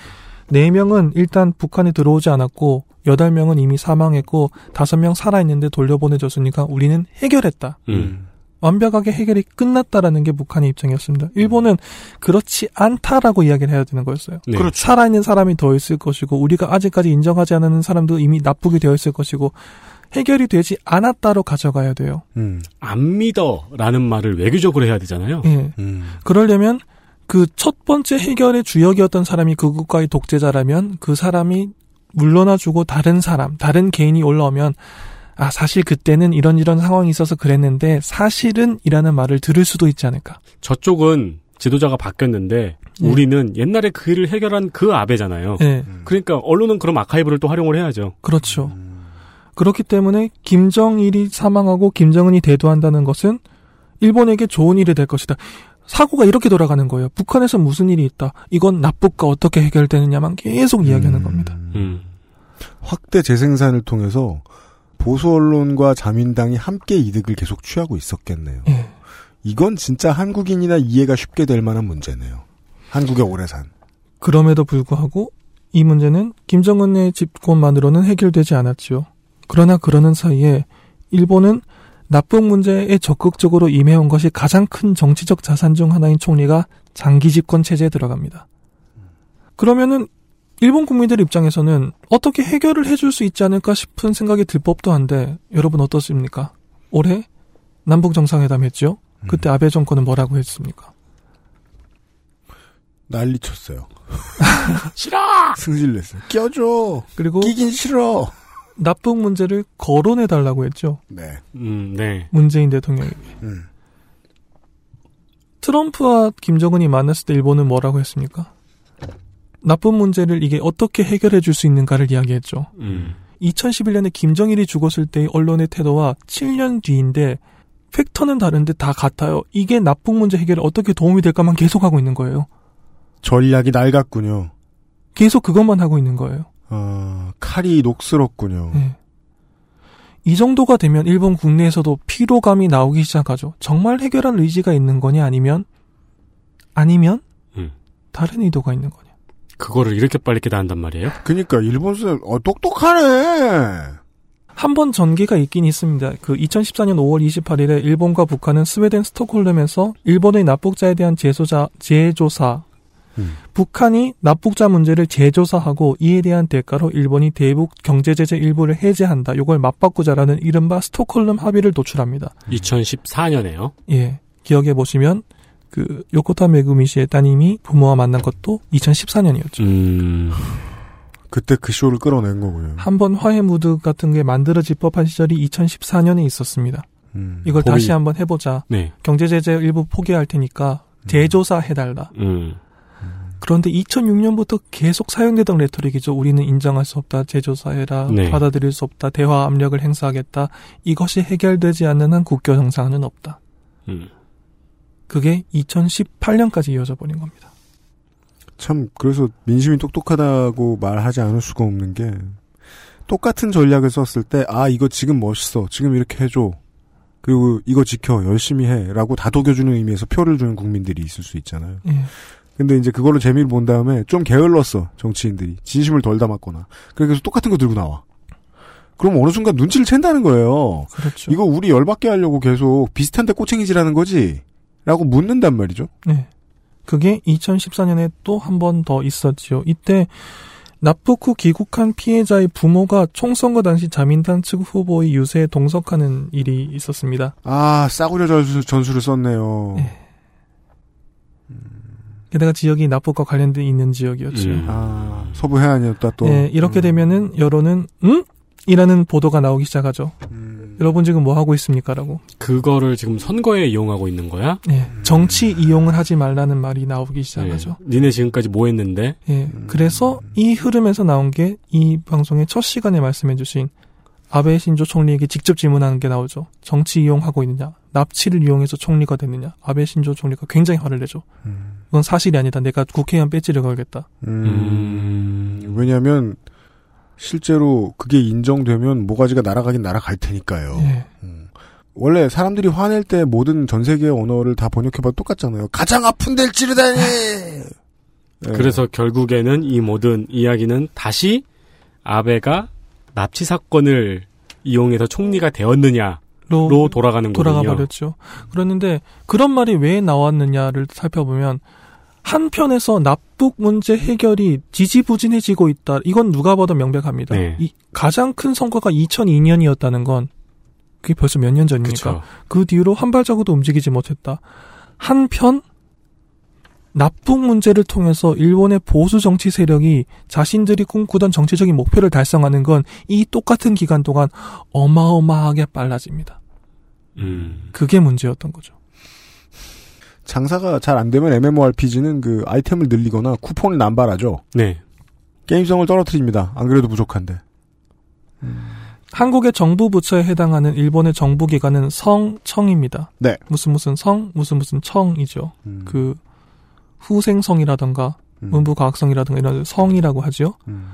4명은 일단 북한에 들어오지 않았고 8명은 이미 사망했고 5명 살아있는데 돌려보내줬으니까 우리는 해결했다. 음. 완벽하게 해결이 끝났다라는 게 북한의 입장이었습니다. 일본은 그렇지 않다라고 이야기를 해야 되는 거였어요. 네. 그렇죠. 살아있는 사람이 더 있을 것이고 우리가 아직까지 인정하지 않는 사람도 이미 납북이 되어 있을 것이고 해결이 되지 않았다로 가져가야 돼요. 음. 안 믿어라는 말을 외교적으로 해야 되잖아요. 예. 음. 그러려면 그 첫 번째 해결의 주역이었던 사람이 그 국가의 독재자라면 그 사람이 물러나주고 다른 사람, 다른 개인이 올라오면 아 사실 그때는 이런 이런 상황이 있어서 그랬는데 사실은 이라는 말을 들을 수도 있지 않을까. 저쪽은 지도자가 바뀌었는데 예. 우리는 옛날에 그 일을 해결한 그 아베잖아요. 예, 그러니까 언론은 그럼 아카이브를 또 활용을 해야죠. 그렇죠. 그렇기 때문에 김정일이 사망하고 김정은이 대도한다는 것은 일본에게 좋은 일이 될 것이다. 사고가 이렇게 돌아가는 거예요. 북한에서 무슨 일이 있다. 이건 납북과 어떻게 해결되느냐만 계속 이야기하는 겁니다. 음. 확대 재생산을 통해서 보수 언론과 자민당이 함께 이득을 계속 취하고 있었겠네요. 예. 이건 진짜 한국인이나 이해가 쉽게 될 만한 문제네요. 한국에 오래 산. 그럼에도 불구하고 이 문제는 김정은의 집권만으로는 해결되지 않았지요. 그러나 그러는 사이에 일본은 납북 문제에 적극적으로 임해온 것이 가장 큰 정치적 자산 중 하나인 총리가 장기 집권 체제에 들어갑니다. 그러면은 일본 국민들 입장에서는 어떻게 해결을 해줄 수 있지 않을까 싶은 생각이 들 법도 한데 여러분 어떻습니까? 올해 남북 정상회담 했죠. 그때 아베 정권은 뭐라고 했습니까? 난리 쳤어요. 싫어! 승질냈어요. 껴줘! 그리고 끼긴 싫어! 납북 문제를 거론해 달라고 했죠. 네. 음, 네. 문재인 대통령에게. 음. 트럼프와 김정은이 만났을 때 일본은 뭐라고 했습니까? 납북 문제를 이게 어떻게 해결해 줄 수 있는가를 이야기했죠. 음. 2011년에 김정일이 죽었을 때의 언론의 태도와 7년 뒤인데 팩터는 다른데 다 같아요. 이게 납북 문제 해결에 어떻게 도움이 될까만 계속 하고 있는 거예요. 전략이 낡았군요. 계속 그것만 하고 있는 거예요. 어, 칼이 녹슬었군요. 네. 이 정도가 되면 일본 국내에서도 피로감이 나오기 시작하죠. 정말 해결할 의지가 있는 거냐 아니면 아니면 음. 다른 의도가 있는 거냐. 그거를 이렇게 빨리 깨닫는단 말이에요? 그니까, 일본 사람, 어, 똑똑하네! 한 번 전개가 있긴 있습니다. 그 2014년 5월 28일에 일본과 북한은 스웨덴 스톡홀름에서 일본의 납북자에 대한 재조사, 재조사, 음. 북한이 납북자 문제를 재조사하고 이에 대한 대가로 일본이 대북 경제 제재 일부를 해제한다. 요걸 맞바꾸자라는 이른바 스톡홀름 합의를 도출합니다. 2014년에요. 예. 기억해 보시면 그 요코타 메구미 씨의 따님이 부모와 만난 것도 2014년이었죠. 음. 그때 그 쇼를 끌어낸 거군요. 한 번 화해 무드 같은 게 만들어질 법한 시절이 2014년에 있었습니다. 음. 이걸 거의- 다시 한번 해보자. 네. 경제 제재 일부 포기할 테니까 재조사 해달라. 음. 그런데 2006년부터 계속 사용되던 레토릭이죠. 우리는 인정할 수 없다. 재조사해라. 네. 받아들일 수 없다. 대화 압력을 행사하겠다. 이것이 해결되지 않는 한 국교 정상화는 없다. 음. 그게 2018년까지 이어져 버린 겁니다. 참, 그래서 민심이 똑똑하다고 말하지 않을 수가 없는 게, 똑같은 전략을 썼을 때, 아, 이거 지금 멋있어. 지금 이렇게 해줘. 그리고 이거 지켜. 열심히 해. 라고 다독여주는 의미에서 표를 주는 국민들이 있을 수 있잖아요. 예. 근데 이제 그걸로 재미를 본 다음에 좀 게을렀어. 정치인들이. 진심을 덜 담았거나. 그래서 똑같은 거 들고 나와. 그럼 어느 순간 눈치를 챈다는 거예요. 그렇죠. 이거 우리 열받게 하려고 계속 비슷한데 꼬챙이질하는 거지? 라고 묻는단 말이죠. 네. 그게 2014년에 또 한 번 더 있었지요. 이때 납북 후 귀국한 피해자의 부모가 총선거 당시 자민당 측 후보의 유세에 동석하는 일이 있었습니다. 아, 싸구려 전수, 전술을 썼네요. 네. 게다가 지역이 납북과 관련돼 있는 지역이었죠. 음. 아, 서부 해안이었다 또. 네, 이렇게 음. 되면은 여론은 응? 이라는 보도가 나오기 시작하죠. 음. 여러분 지금 뭐 하고 있습니까 라고. 그거를 지금 선거에 이용하고 있는 거야? 네, 정치 이용을 하지 말라는 말이 나오기 시작하죠. 네. 니네 지금까지 뭐 했는데? 예. 그래서 이 흐름에서 나온 게 이 방송의 첫 시간에 말씀해 주신 아베 신조 총리에게 직접 질문하는 게 나오죠. 정치 이용하고 있느냐, 납치를 이용해서 총리가 됐느냐. 아베 신조 총리가 굉장히 화를 내죠. 음. 그건 사실이 아니다. 내가 국회의원 배지를 걸겠다. 음. 왜냐면, 실제로 그게 인정되면 모가지가 날아가긴 날아갈 테니까요. 예. 음. 원래 사람들이 화낼 때 모든 전 세계의 언어를 다 번역해봐도 똑같잖아요. 가장 아픈 데를 찌르다니! 예. 그래서 결국에는 이 모든 이야기는 다시 아베가 납치 사건을 이용해서 총리가 되었느냐로 로 돌아가는 돌아가 거군요. 버렸죠. 그랬는데 그런 말이 왜 나왔느냐를 살펴보면 한편에서 납북 문제 해결이 지지부진해지고 있다. 이건 누가 봐도 명백합니다. 네. 이 가장 큰 선거가 2002년이었다는 건 그게 벌써 몇 년 전입니까? 그렇죠. 그 뒤로 한 발자국도 움직이지 못했다. 한편 납북 문제를 통해서 일본의 보수 정치 세력이 자신들이 꿈꾸던 정치적인 목표를 달성하는 건 이 똑같은 기간 동안 어마어마하게 빨라집니다. 음. 그게 문제였던 거죠. 장사가 잘 안 되면 MMORPG는 그 아이템을 늘리거나 쿠폰을 남발하죠. 네. 게임성을 떨어뜨립니다. 안 그래도 부족한데. 한국의 정부 부처에 해당하는 일본의 정부 기관은 성청입니다. 네. 무슨 무슨 성, 무슨 무슨 청이죠. 음. 그 후생성이라던가 음. 문부과학성이라든가 이런 성이라고 하죠. 음.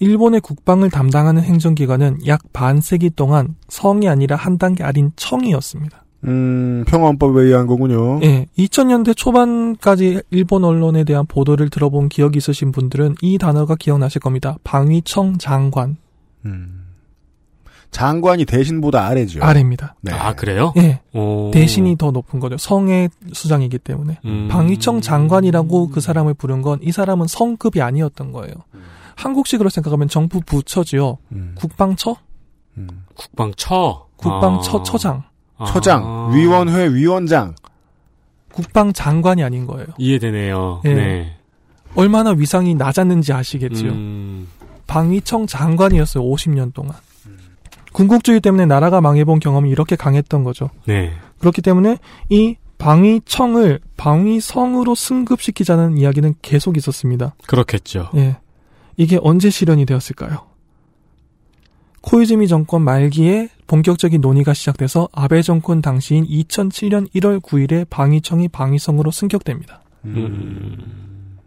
일본의 국방을 담당하는 행정기관은 약 반세기 동안 성이 아니라 한 단계 아닌 청이었습니다. 음, 평화헌법에 의한 거군요. 예, 2000년대 초반까지 일본 언론에 대한 보도를 들어본 기억이 있으신 분들은 이 단어가 기억나실 겁니다. 방위청 장관. 음. 장관이 대신보다 아래죠. 아래입니다. 네. 아 그래요? 예. 오. 대신이 더 높은 거죠. 성의 수장이기 때문에. 음. 방위청 장관이라고 그 사람을 부른 건 이 사람은 성급이 아니었던 거예요. 한국식으로 생각하면 정부 부처지요. 음, 국방처? 음. 국방처. 국방처 아. 처장. 처장, 아. 위원회 위원장. 국방장관이 아닌 거예요. 이해되네요. 예. 네. 얼마나 위상이 낮았는지 아시겠지요. 음. 방위청 장관이었어요. 50년 동안. 군국주의 때문에 나라가 망해본 경험이 이렇게 강했던 거죠. 네. 그렇기 때문에 이 방위청을 방위성으로 승급시키자는 이야기는 계속 있었습니다. 그렇겠죠. 예. 이게 언제 실현이 되었을까요? 코이즈미 정권 말기에 본격적인 논의가 시작돼서 아베 정권 당시인 2007년 1월 9일에 방위청이 방위성으로 승격됩니다. 음.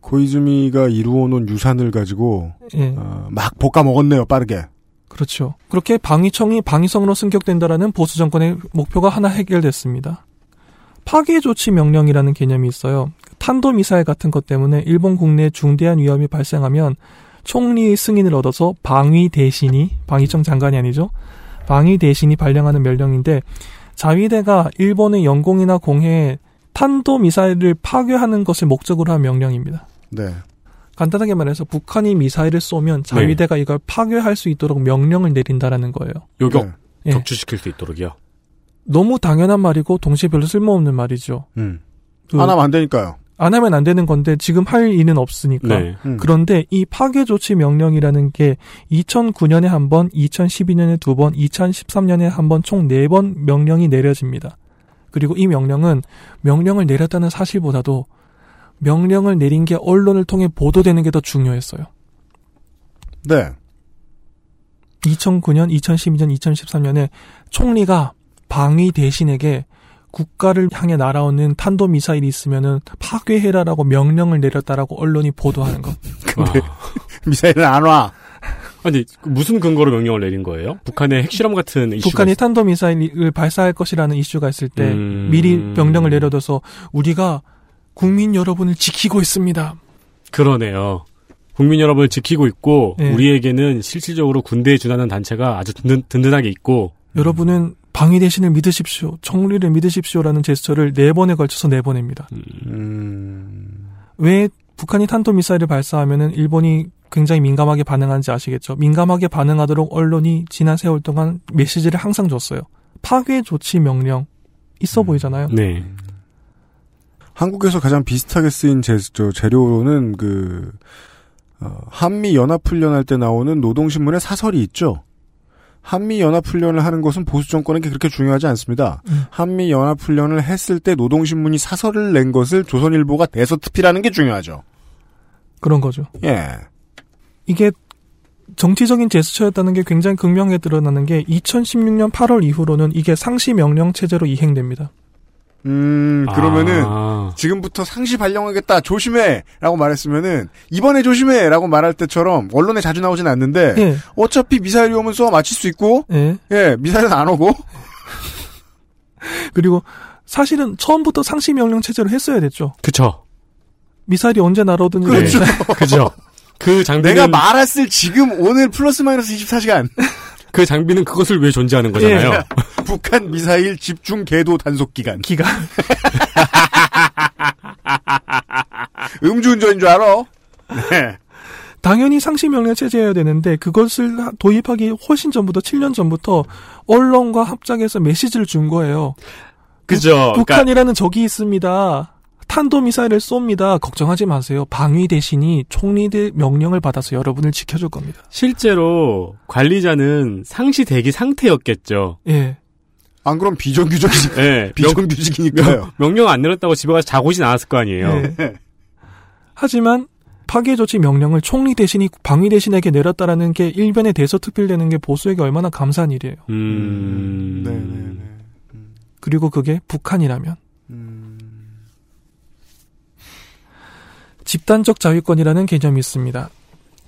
코이즈미가 이루어놓은 유산을 가지고 예. 어, 막 볶아 먹었네요. 빠르게. 그렇죠. 그렇게 방위청이 방위성으로 승격된다라는 보수 정권의 목표가 하나 해결됐습니다. 파괴 조치 명령이라는 개념이 있어요. 탄도 미사일 같은 것 때문에 일본 국내에 중대한 위험이 발생하면 총리의 승인을 얻어서 방위 대신이 방위청 장관이 아니죠. 방위 대신이 발령하는 명령인데 자위대가 일본의 영공이나 공해에 탄도 미사일을 파괴하는 것을 목적으로 한 명령입니다. 네. 간단하게 말해서 북한이 미사일을 쏘면 자위대가 이걸 파괴할 수 있도록 명령을 내린다라는 거예요. 요격 네. 예. 격추시킬 수 있도록요. 너무 당연한 말이고 동시에 별로 쓸모없는 말이죠. 음. 그 안 하면 안 되니까요. 안 하면 안 되는 건데 지금 할 일은 없으니까. 네. 음. 그런데 이 파괴 조치 명령이라는 게 2009년에 한 번, 2012년에 두 번, 2013년에 한 번 총 네 번 명령이 내려집니다. 그리고 이 명령은 명령을 내렸다는 사실보다도 명령을 내린 게 언론을 통해 보도되는 게 더 중요했어요. 네. 2009년, 2012년, 2013년에 총리가 방위 대신에게 국가를 향해 날아오는 탄도 미사일이 있으면은 파괴해라라고 명령을 내렸다라고 언론이 보도하는 것. 근데 아. 미사일은 안 와. 아니 그 무슨 근거로 명령을 내린 거예요? 북한의 핵실험 같은 이슈가 북한이 있- 탄도 미사일을 발사할 것이라는 이슈가 있을 때 음. 미리 명령을 내려둬서 우리가 국민 여러분을 지키고 있습니다. 그러네요. 국민 여러분을 지키고 있고 네. 우리에게는 실질적으로 군대에 준하는 단체가 아주 든든, 든든하게 있고 여러분은 방위 대신을 믿으십시오. 총리를 믿으십시오라는 제스처를 네 번에 걸쳐서 내보냅니다. 음. 왜 북한이 탄도 미사일을 발사하면은 일본이 굉장히 민감하게 반응하는지 아시겠죠? 민감하게 반응하도록 언론이 지난 세월 동안 메시지를 항상 줬어요. 파괴 조치 명령 있어 보이잖아요. 네. 한국에서 가장 비슷하게 쓰인 제, 저, 재료는 그, 어, 한미 연합 훈련할 때 나오는 노동신문의 사설이 있죠. 한미 연합 훈련을 하는 것은 보수 정권에게 그렇게 중요하지 않습니다. 음. 한미 연합 훈련을 했을 때 노동신문이 사설을 낸 것을 조선일보가 대서특필하는 게 중요하죠. 그런 거죠. 예. 이게 정치적인 제스처였다는 게 굉장히 극명하게 드러나는 게 2016년 8월 이후로는 이게 상시 명령 체제로 이행됩니다. 음, 그러면은, 아, 지금부터 상시 발령하겠다, 조심해! 라고 말했으면은, 이번에 조심해! 라고 말할 때처럼, 언론에 자주 나오진 않는데, 예, 어차피 미사일이 오면 쏘아 맞힐 수 있고, 예. 예, 미사일은 안 오고, 그리고 사실은 처음부터 상시 명령 체제로 했어야 됐죠. 그쵸. 미사일이 언제 날아오든지 그렇죠. 그죠. 그 장비는 내가 말했을 지금 오늘 플러스 마이너스 24시간, 그 장비는 그것을 위해 존재하는 거잖아요. 예. 북한 미사일 집중 궤도 단속 기간. 기가 음주운전인 줄 알아? 네. 당연히 상시 명령 체제여야 되는데 그것을 하- 도입하기 훨씬 전부터 7년 전부터 언론과 합작해서 메시지를 준 거예요. 그죠. 그러니까 북한이라는 적이 있습니다. 탄도 미사일을 쏩니다. 걱정하지 마세요. 방위 대신이 총리들 명령을 받아서 여러분을 지켜줄 겁니다. 실제로 관리자는 상시 대기 상태였겠죠. 예. 안 그럼 비정규직이, 예. 명, 비정규직이니까요. 명령 안 내렸다고 집에 가서 자고 오진 않았을 거 아니에요. 예. 하지만 파괴 조치 명령을 총리 대신이 방위 대신에게 내렸다라는 게 일변에 대서특필되는 게 보수에게 얼마나 감사한 일이에요. 음. 네네네. 그리고 그게 북한이라면 음. 집단적 자위권이라는 개념이 있습니다.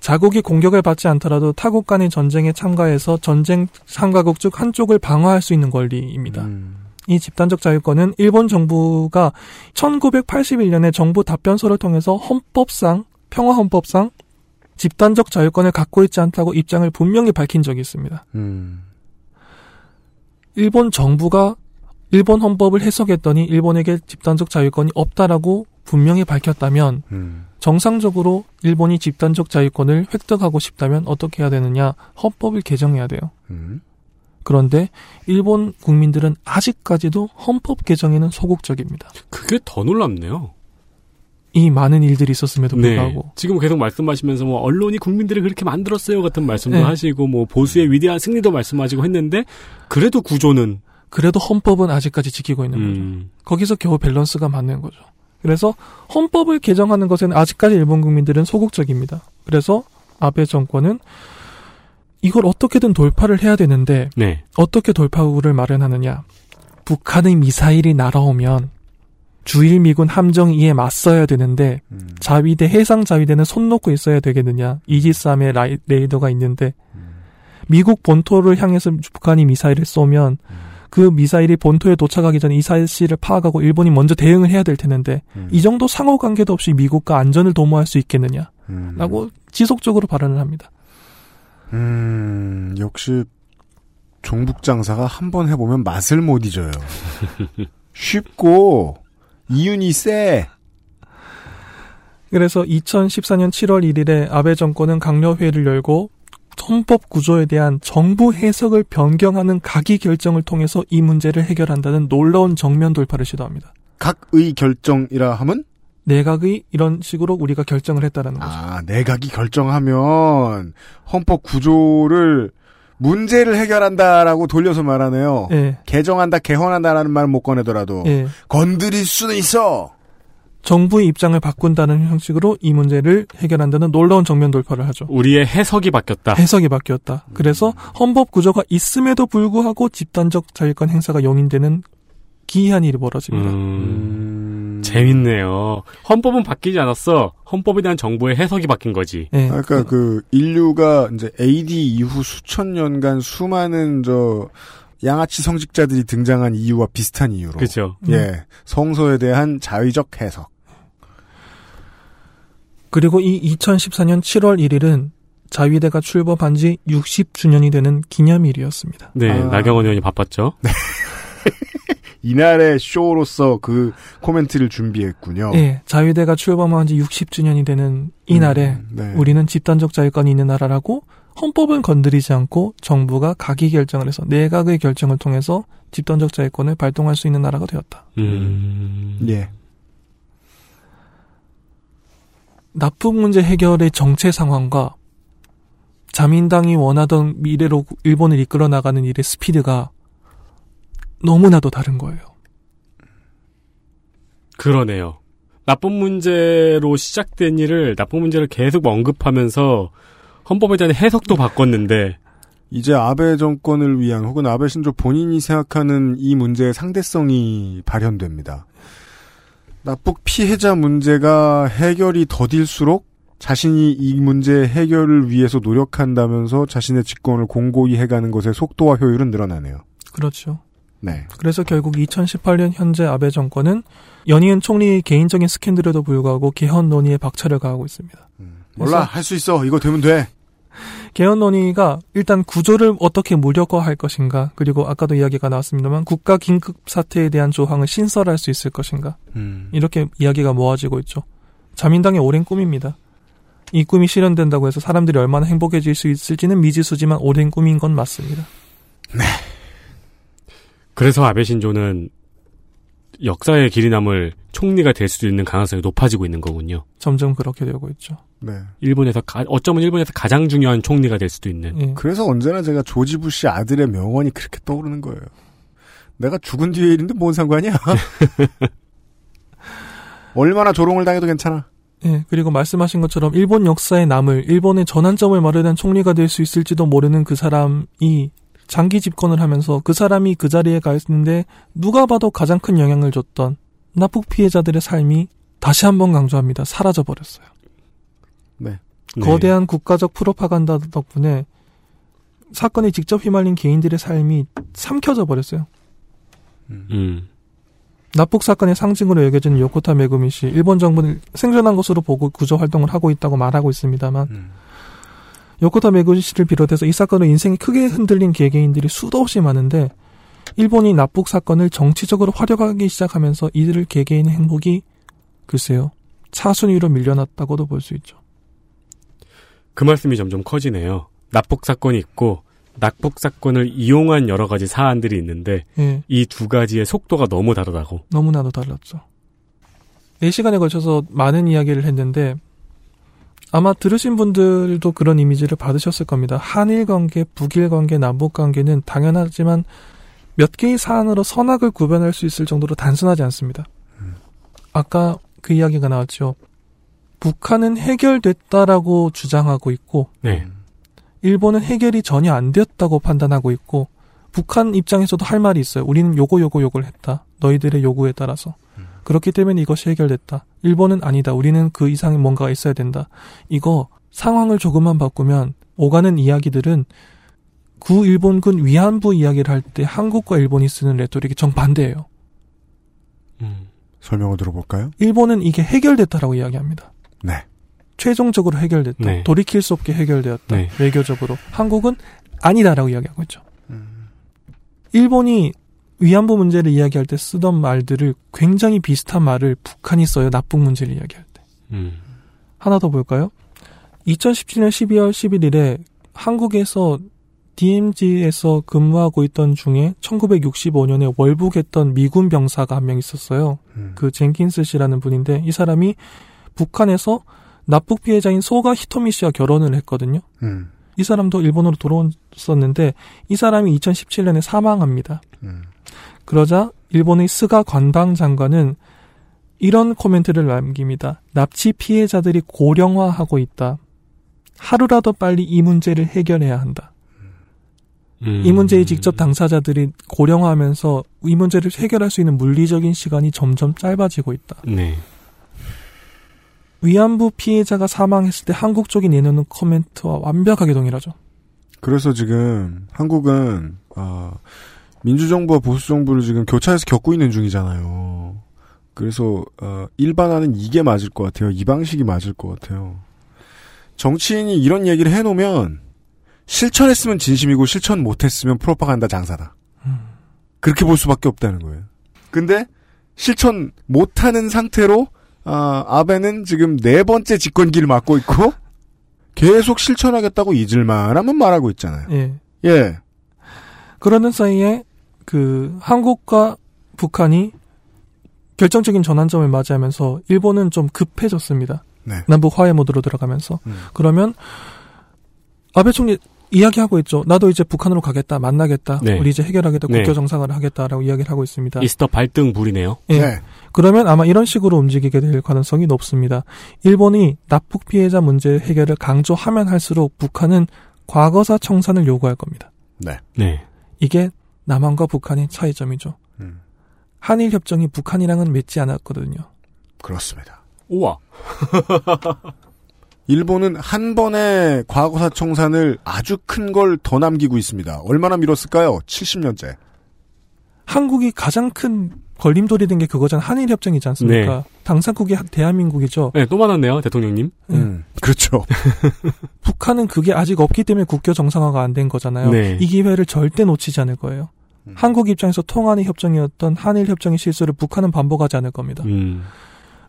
자국이 공격을 받지 않더라도 타국 간의 전쟁에 참가해서 전쟁 참가국 중 한쪽을 방어할 수 있는 권리입니다. 음. 이 집단적 자유권은 일본 정부가 1981년에 정부 답변서를 통해서 헌법상 평화 헌법상 집단적 자유권을 갖고 있지 않다고 입장을 분명히 밝힌 적이 있습니다. 음. 일본 정부가 일본 헌법을 해석했더니 일본에게 집단적 자유권이 없다라고 분명히 밝혔다면 음. 정상적으로 일본이 집단적 자유권을 획득하고 싶다면 어떻게 해야 되느냐? 헌법을 개정해야 돼요. 음. 그런데 일본 국민들은 아직까지도 헌법 개정에는 소극적입니다. 그게 더 놀랍네요. 이 많은 일들이 있었음에도 네. 불구하고 지금 계속 말씀하시면서 뭐 언론이 국민들을 그렇게 만들었어요 같은 말씀도 네. 하시고 뭐 보수의 위대한 승리도 말씀하시고 했는데 그래도 구조는 그래도 헌법은 아직까지 지키고 있는 거죠. 음, 거기서 겨우 밸런스가 맞는 거죠. 그래서 헌법을 개정하는 것에는 아직까지 일본 국민들은 소극적입니다. 그래서 아베 정권은 이걸 어떻게든 돌파를 해야 되는데 네. 어떻게 돌파구를 마련하느냐. 북한의 미사일이 날아오면 주일 미군 함정이에 맞서야 되는데 음. 자위대 해상 자위대는 손 놓고 있어야 되겠느냐. 이지스함의 라이- 레이더가 있는데 미국 본토를 향해서 북한이 미사일을 쏘면 그 미사일이 본토에 도착하기 전에 이 사실을 파악하고 일본이 먼저 대응을 해야 될 텐데 음. 이 정도 상호 관계도 없이 미국과 안전을 도모할 수 있겠느냐라고 음. 지속적으로 발언을 합니다. 음, 역시 종북 장사가 한 번 해보면 맛을 못 잊어요. 쉽고 이윤이 세. 그래서 2014년 7월 1일에 아베 정권은 강력회의를 열고 헌법 구조에 대한 정부 해석을 변경하는 각의 결정을 통해서 이 문제를 해결한다는 놀라운 정면 돌파를 시도합니다. 각의 결정이라 함은 내각의 이런 식으로 우리가 결정을 했다라는 거죠. 아 내각이 결정하면 헌법 구조를 문제를 해결한다라고 돌려서 말하네요. 예, 개정한다, 개헌한다라는 말은 못 꺼내더라도 예. 건드릴 수는 있어. 정부의 입장을 바꾼다는 형식으로 이 문제를 해결한다는 놀라운 정면 돌파를 하죠. 우리의 해석이 바뀌었다. 해석이 바뀌었다. 그래서 헌법 구조가 있음에도 불구하고 집단적 자유권 행사가 용인되는 기이한 일이 벌어집니다. 음, 음... 재밌네요. 헌법은 바뀌지 않았어. 헌법에 대한 정부의 해석이 바뀐 거지. 예. 그러니까 그 인류가 이제 AD 이후 수천 년간 수많은 저 양아치 성직자들이 등장한 이유와 비슷한 이유로 그렇죠. 예 성서에 대한 자의적 해석. 그리고 이 2014년 7월 1일은 자위대가 출범한 지 60주년이 되는 기념일이었습니다. 네, 아. 나경원 의원이 바빴죠. 이날의 쇼로서 그 코멘트를 준비했군요. 예, 자위대가 출범한 지 60주년이 되는 이날에 음, 네. 우리는 집단적 자유권이 있는 나라라고 헌법은 건드리지 않고 정부가 각의 결정을 해서 내각의 결정을 통해서 집단적 자유권을 발동할 수 있는 나라가 되었다. 음, 예. 납북 문제 해결의 정체 상황과 자민당이 원하던 미래로 일본을 이끌어 나가는 일의 스피드가 너무나도 다른 거예요. 그러네요. 나쁜 문제로 시작된 일을 나쁜 문제를 계속 언급하면서 헌법에 대한 해석도 바꿨는데 이제 아베 정권을 위한 혹은 아베 신조 본인이 생각하는 이 문제의 상대성이 발현됩니다. 납북 피해자 문제가 해결이 더딜수록 자신이 이 문제 해결을 위해서 노력한다면서 자신의 직권을 공고히 해가는 것의 속도와 효율은 늘어나네요. 그렇죠. 네. 그래서 결국 2018년 현재 아베 정권은 연이은 총리의 개인적인 스캔들에도 불구하고 개헌 논의에 박차를 가하고 있습니다. 몰라, 할 수 있어. 이거 되면 돼. 개헌 논의가 일단 구조를 어떻게 무력화할 것인가, 그리고 아까도 이야기가 나왔습니다만 국가 긴급 사태에 대한 조항을 신설할 수 있을 것인가, 이렇게 이야기가 모아지고 있죠. 자민당의 오랜 꿈입니다. 이 꿈이 실현된다고 해서 사람들이 얼마나 행복해질 수 있을지는 미지수지만 오랜 꿈인 건 맞습니다. 그래서 아베 신조는 역사의 길이 남을 총리가 될 수도 있는 가능성이 높아지고 있는 거군요. 점점 그렇게 되고 있죠. 네. 일본에서 가- 어쩌면 일본에서 가장 중요한 총리가 될 수도 있는. 예. 그래서 언제나 제가 조지 부시 아들의 명언이 그렇게 떠오르는 거예요. 내가 죽은 뒤의 일인데 뭔 상관이야? 얼마나 조롱을 당해도 괜찮아. 예, 그리고 말씀하신 것처럼 일본 역사에 남을 일본의 전환점을 마련한 총리가 될 수 있을지도 모르는 그 사람이 장기 집권을 하면서 그 사람이 그 자리에 가 있는데 누가 봐도 가장 큰 영향을 줬던 납북 피해자들의 삶이 다시 한번 강조합니다. 사라져 버렸어요. 네. 네. 거대한 국가적 프로파간다 덕분에 사건에 직접 휘말린 개인들의 삶이 삼켜져 버렸어요. 음. 납북 사건의 상징으로 여겨지는 요코타 메구미 씨, 일본 정부는 생존한 것으로 보고 구조 활동을 하고 있다고 말하고 있습니다만, 음. 요코타 메구미 씨를 비롯해서 이 사건으로 인생이 크게 흔들린 개개인들이 수도 없이 많은데, 일본이 납북 사건을 정치적으로 활용하기 시작하면서 이들 개개인의 행복이 글쎄요 차순위로 밀려났다고도 볼 수 있죠. 그 말씀이 점점 커지네요. 납북 사건이 있고 납북 사건을 이용한 여러 가지 사안들이 있는데 예, 이두 가지의 속도가 너무 다르다고. 너무나도 달랐죠. 4시간에 걸쳐서 많은 이야기를 했는데 아마 들으신 분들도 그런 이미지를 받으셨을 겁니다. 한일 관계, 북일 관계, 남북 관계는 당연하지만 몇 개의 사안으로 선악을 구별할 수 있을 정도로 단순하지 않습니다. 아까 그 이야기가 나왔죠. 북한은 해결됐다라고 주장하고 있고 네. 일본은 해결이 전혀 안 되었다고 판단하고 있고 북한 입장에서도 할 말이 있어요. 우리는 요거 요거 요걸 했다. 너희들의 요구에 따라서. 그렇기 때문에 이것이 해결됐다. 일본은 아니다. 우리는 그 이상의 뭔가가 있어야 된다. 이거 상황을 조금만 바꾸면 오가는 이야기들은 구 일본군 위안부 이야기를 할 때 한국과 일본이 쓰는 레토릭이 정반대예요. 음. 설명을 들어볼까요? 일본은 이게 해결됐다라고 이야기합니다. 네. 최종적으로 해결됐다. 네. 돌이킬 수 없게 해결되었다. 네. 외교적으로. 한국은 아니다라고 이야기하고 있죠. 일본이 위안부 문제를 이야기할 때 쓰던 말들을 굉장히 비슷한 말을 북한이 써요. 납북 문제를 이야기할 때. 음. 하나 더 볼까요? 2017년 12월 11일에 한국에서 DMZ에서 근무하고 있던 중에 1965년에 월북했던 미군 병사가 한 명 있었어요. 음. 그 젠킨스 씨라는 분인데 이 사람이 북한에서 납북 피해자인 소가 히토미 씨와 결혼을 했거든요. 음. 이 사람도 일본으로 들어왔었는데 이 사람이 2017년에 사망합니다. 음. 그러자 일본의 스가 관방 장관은 이런 코멘트를 남깁니다. 납치 피해자들이 고령화하고 있다. 하루라도 빨리 이 문제를 해결해야 한다. 음. 이 문제의 직접 당사자들이 고령화하면서 이 문제를 해결할 수 있는 물리적인 시간이 점점 짧아지고 있다. 네. 위안부 피해자가 사망했을 때 한국 쪽이 내놓는 코멘트와 완벽하게 동일하죠. 그래서 지금 한국은 어, 민주정부와 보수정부를 지금 교차해서 겪고 있는 중이잖아요. 그래서 어, 일반화는 이게 맞을 것 같아요. 이 방식이 맞을 것 같아요. 정치인이 이런 얘기를 해놓으면 실천했으면 진심이고 실천 못했으면 프로파간다 장사다. 그렇게 볼 수밖에 없다는 거예요. 근데 실천 못하는 상태로 아, 아베는 지금 네 번째 집권기를 맡고 있고 계속 실천하겠다고 잊을만 하면 말하고 있잖아요. 예. 예. 그러는 사이에 그 한국과 북한이 결정적인 전환점을 맞이하면서 일본은 좀 급해졌습니다. 네. 남북 화해 모드로 들어가면서 음. 그러면 아베 총리 이야기하고 있죠. 나도 이제 북한으로 가겠다, 만나겠다, 네. 우리 이제 해결하겠다, 네. 국교 정상화를 하겠다라고 이야기를 하고 있습니다. 이스터 발등 불이네요. 예. 네. 그러면 아마 이런 식으로 움직이게 될 가능성이 높습니다. 일본이 납북 피해자 문제 해결을 강조하면 할수록 북한은 과거사 청산을 요구할 겁니다. 네. 네. 이게 남한과 북한의 차이점이죠. 음. 한일 협정이 북한이랑은 맺지 않았거든요. 그렇습니다. 우와. 일본은 한 번에 과거사 청산을 아주 큰 걸 더 남기고 있습니다. 얼마나 미뤘을까요? 70년째. 한국이 가장 큰 걸림돌이 된 게 그거잖아요. 한일 협정이지 않습니까? 네. 당사국이 대한민국이죠. 네, 또 많았네요, 대통령님. 네. 음, 그렇죠. 북한은 그게 아직 없기 때문에 국교 정상화가 안 된 거잖아요. 네. 이 기회를 절대 놓치지 않을 거예요. 음. 한국 입장에서 통한의 협정이었던 한일 협정의 실수를 북한은 반복하지 않을 겁니다. 음.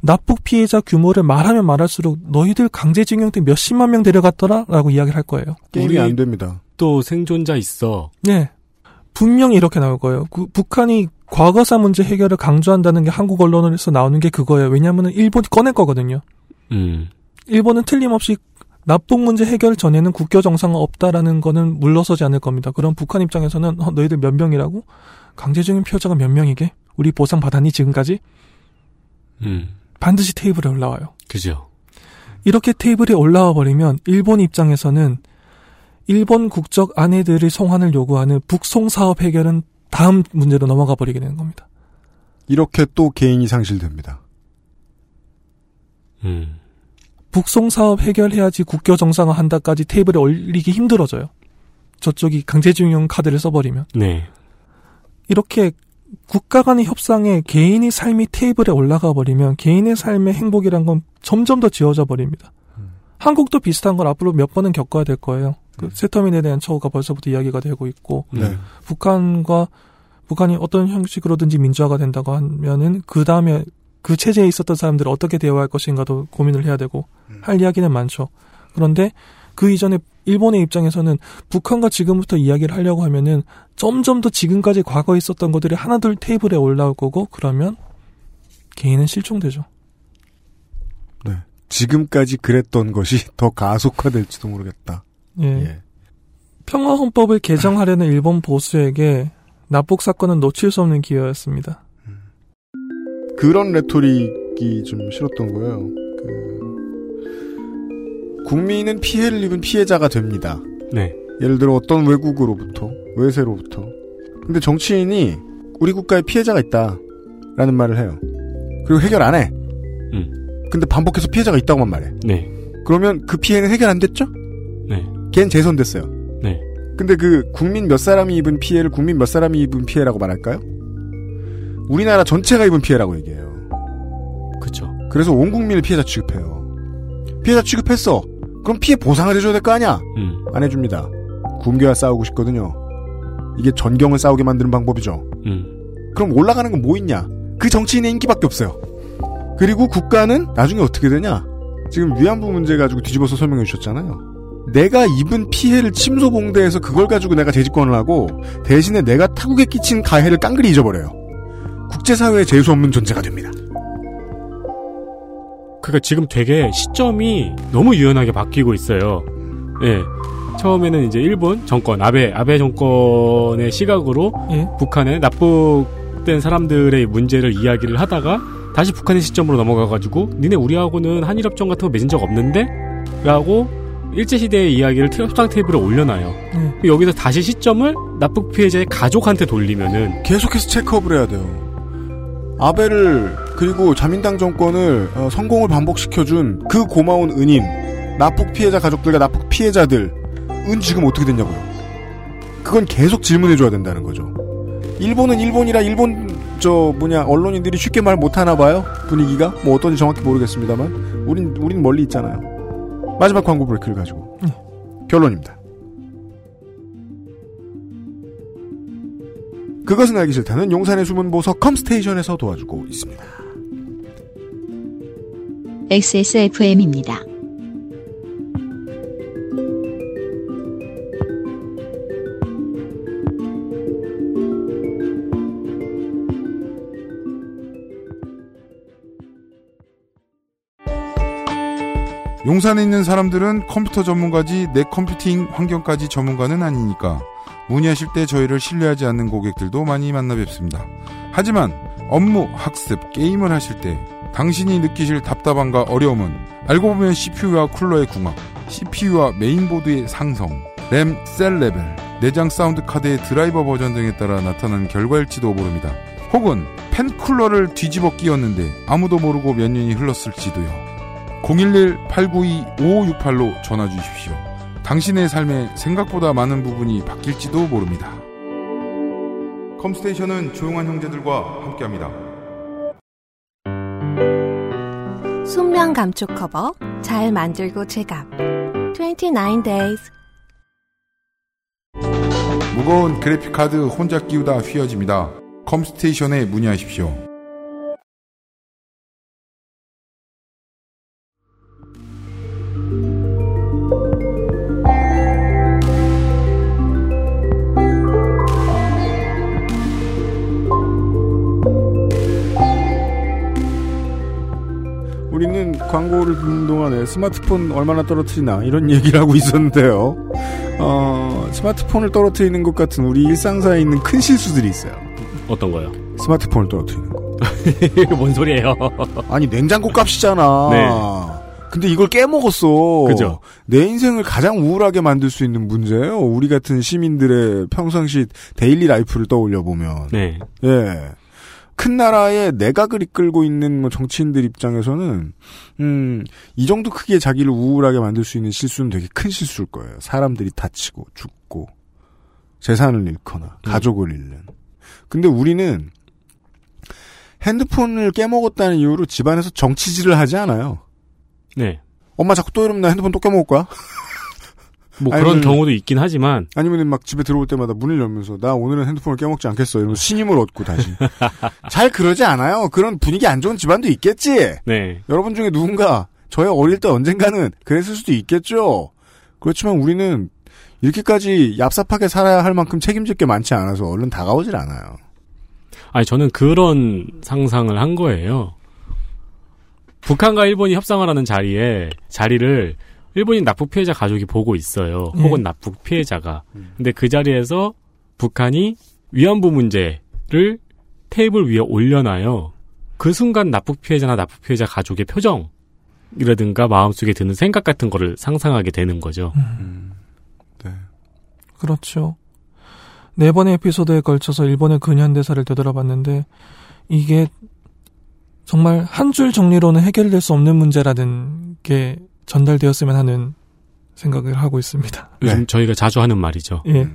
납북 피해자 규모를 말하면 말할수록 너희들 강제징용 때 몇십만 명 데려갔더라라고 이야기를 할 거예요. 게임이 우리- 안 됩니다. 또 생존자 있어. 네. 분명히 이렇게 나올 거예요. 그 북한이 과거사 문제 해결을 강조한다는 게 한국 언론에서 나오는 게 그거예요. 왜냐하면 일본이 꺼낼 거거든요. 음. 일본은 틀림없이 납북 문제 해결 전에는 국교 정상화 없다라는 거는 물러서지 않을 겁니다. 그럼 북한 입장에서는 어, 너희들 몇 명이라고? 강제징용 피해자가 몇 명이게? 우리 보상 받았니 지금까지? 음. 반드시 테이블에 올라와요. 그죠. 이렇게 테이블에 올라와 버리면 일본 입장에서는 일본 국적 아내들의 송환을 요구하는 북송 사업 해결은 다음 문제로 넘어가 버리게 되는 겁니다. 이렇게 또 개인이 상실됩니다. 음. 북송 사업 해결해야지 국교 정상화 한다까지 테이블에 올리기 힘들어져요. 저쪽이 강제징용 카드를 써버리면 네. 이렇게 국가 간의 협상에 개인의 삶이 테이블에 올라가 버리면 개인의 삶의 행복이란 건 점점 더 지워져 버립니다. 한국도 비슷한 걸 앞으로 몇 번은 겪어야 될 거예요. 그 세터민에 대한 처우가 벌써부터 이야기가 되고 있고 네. 북한과 북한이 어떤 형식으로든지 민주화가 된다고 하면은 그 다음에 그 체제에 있었던 사람들을 어떻게 대화할 것인가도 고민을 해야 되고 할 이야기는 많죠. 그런데 그 이전에 일본의 입장에서는 북한과 지금부터 이야기를 하려고 하면은 점점 더 지금까지 과거에 있었던 것들이 하나둘 테이블에 올라올 거고 그러면 개인은 실종되죠. 네. 지금까지 그랬던 것이 더 가속화될지도 모르겠다. 예. 예. 평화 헌법을 개정하려는 일본 보수에게 납북 사건은 놓칠 수 없는 기회였습니다. 그런 레토릭이 좀 싫었던 거예요. 그 국민은 피해를 입은 피해자가 됩니다. 네. 예를 들어 어떤 외국으로부터 외세로부터. 근데 정치인이 우리 국가에 피해자가 있다라는 말을 해요. 그리고 해결 안 해. 음. 근데 반복해서 피해자가 있다고만 말해. 네. 그러면 그 피해는 해결 안 됐죠? 네. 걘 재선됐어요. 네. 근데 그 국민 몇 사람이 입은 피해를 국민 몇 사람이 입은 피해라고 말할까요? 우리나라 전체가 입은 피해라고 얘기해요. 그쵸. 그래서 온 국민을 피해자 취급해요. 피해자 취급했어. 그럼 피해 보상을 해줘야 될 거 아니야? 음. 안 해줍니다. 군계와 싸우고 싶거든요. 이게 전경을 싸우게 만드는 방법이죠. 음. 그럼 올라가는 건 뭐 있냐? 그 정치인의 인기밖에 없어요. 그리고 국가는 나중에 어떻게 되냐? 지금 위안부 문제 가지고 뒤집어서 설명해 주셨잖아요. 내가 입은 피해를 침소봉대해서 그걸 가지고 내가 재집권을 하고 대신에 내가 타국에 끼친 가해를 깡그리 잊어버려요. 국제사회에 재수 없는 존재가 됩니다. 그러니까 지금 되게 시점이 너무 유연하게 바뀌고 있어요. 예. 처음에는 이제 일본 정권, 아베, 아베 정권의 시각으로 예. 북한에 납북된 사람들의 문제를 이야기를 하다가 다시 북한의 시점으로 넘어가 가지고 니네 우리하고는 한일 협정 같은 거 맺은 적 없는데? 라고 일제시대의 이야기를 테- 협상 테이블에 올려놔요. 네. 여기서 다시 시점을 납북 피해자의 가족한테 돌리면은 계속해서 체크업을 해야 돼요. 아베를 그리고 자민당 정권을 어, 성공을 반복시켜준 그 고마운 은인 납북 피해자 가족들과 납북 피해자들 은 지금 어떻게 됐냐고요. 그건 계속 질문해줘야 된다는 거죠. 일본은 일본이라 일본 저 뭐냐 언론인들이 쉽게 말 못하나 봐요 분위기가 뭐 어떤지 정확히 모르겠습니다만 우린 우린 멀리 있잖아요. 마지막 광고 브레이크를 가지고 결론입니다. 그것은 알기 싫다는 용산의 숨은 보석 컴스테이션에서 도와주고 있습니다. XSFM입니다. 용산에 있는 사람들은 컴퓨터 전문가지 내 컴퓨팅 환경까지 전문가는 아니니까 문의하실 때 저희를 신뢰하지 않는 고객들도 많이 만나 뵙습니다. 하지만 업무, 학습, 게임을 하실 때 당신이 느끼실 답답함과 어려움은 알고 보면 CPU와 쿨러의 궁합, CPU와 메인보드의 상성, 램, 셀 레벨, 내장 사운드 카드의 드라이버 버전 등에 따라 나타나는 결과일지도 모릅니다. 혹은 팬 쿨러를 뒤집어 끼웠는데 아무도 모르고 몇 년이 흘렀을지도요. 011-892-5568로 전화 주십시오. 당신의 삶에 생각보다 많은 부분이 바뀔지도 모릅니다. 컴스테이션은 조용한 형제들과 함께합니다. 순면 감촉 커버 잘 만들고 제갑 29 days 무거운 그래픽카드 혼자 끼우다 휘어집니다. 컴스테이션에 문의하십시오. 광고를 듣는 동안에 스마트폰 얼마나 떨어뜨리나 이런 얘기를 하고 있었는데요. 어, 스마트폰을 떨어뜨리는 것 같은 우리 일상사에 있는 큰 실수들이 있어요. 어떤 거요? 스마트폰을 떨어뜨리는 거. 뭔 소리예요? 아니 냉장고 값이잖아. 네. 근데 이걸 깨먹었어. 그죠. 내 인생을 가장 우울하게 만들 수 있는 문제예요. 우리 같은 시민들의 평상시 daily life를 떠올려 보면. 네. 예. 큰 나라의 내각을 이끌고 있는 뭐 정치인들 입장에서는 음, 이 정도 크기의 자기를 우울하게 만들 수 있는 실수는 되게 큰 실수일 거예요. 사람들이 다치고 죽고 재산을 잃거나 가족을 잃는. 근데 우리는 핸드폰을 깨먹었다는 이유로 집안에서 정치질을 하지 않아요. 네. 엄마 자꾸 또 이러면 나 핸드폰 또 깨먹을 거야? 뭐 아니, 그런 그- 경우도 있긴 하지만 아니면 막 집에 들어올 때마다 문을 열면서 나 오늘은 핸드폰을 깨먹지 않겠어 이러면서 신임을 얻고 다시. 잘 그러지 않아요. 그런 분위기 안 좋은 집안도 있겠지. 네. 여러분 중에 누군가 저의 어릴 때 언젠가는 그랬을 수도 있겠죠. 그렇지만 우리는 이렇게까지 얍삽하게 살아야 할 만큼 책임질 게 많지 않아서 얼른 다가오질 않아요. 아니 저는 그런 상상을 한 거예요. 북한과 일본이 협상을 하는 자리에 자리를 일본인 납북 피해자 가족이 보고 있어요. 예. 혹은 납북 피해자가. 근데 그 자리에서 북한이 위안부 문제를 테이블 위에 올려놔요. 그 순간 납북 피해자나 납북 피해자 가족의 표정 이라든가 마음속에 드는 생각 같은 거를 상상하게 되는 거죠. 네. 그렇죠. 네 번의 에피소드에 걸쳐서 일본의 근현대사를 되돌아봤는데 이게 정말 한 줄 정리로는 해결될 수 없는 문제라는 게 전달되었으면 하는 생각을 하고 있습니다. 요즘 네. 저희가 자주 하는 말이죠. 예.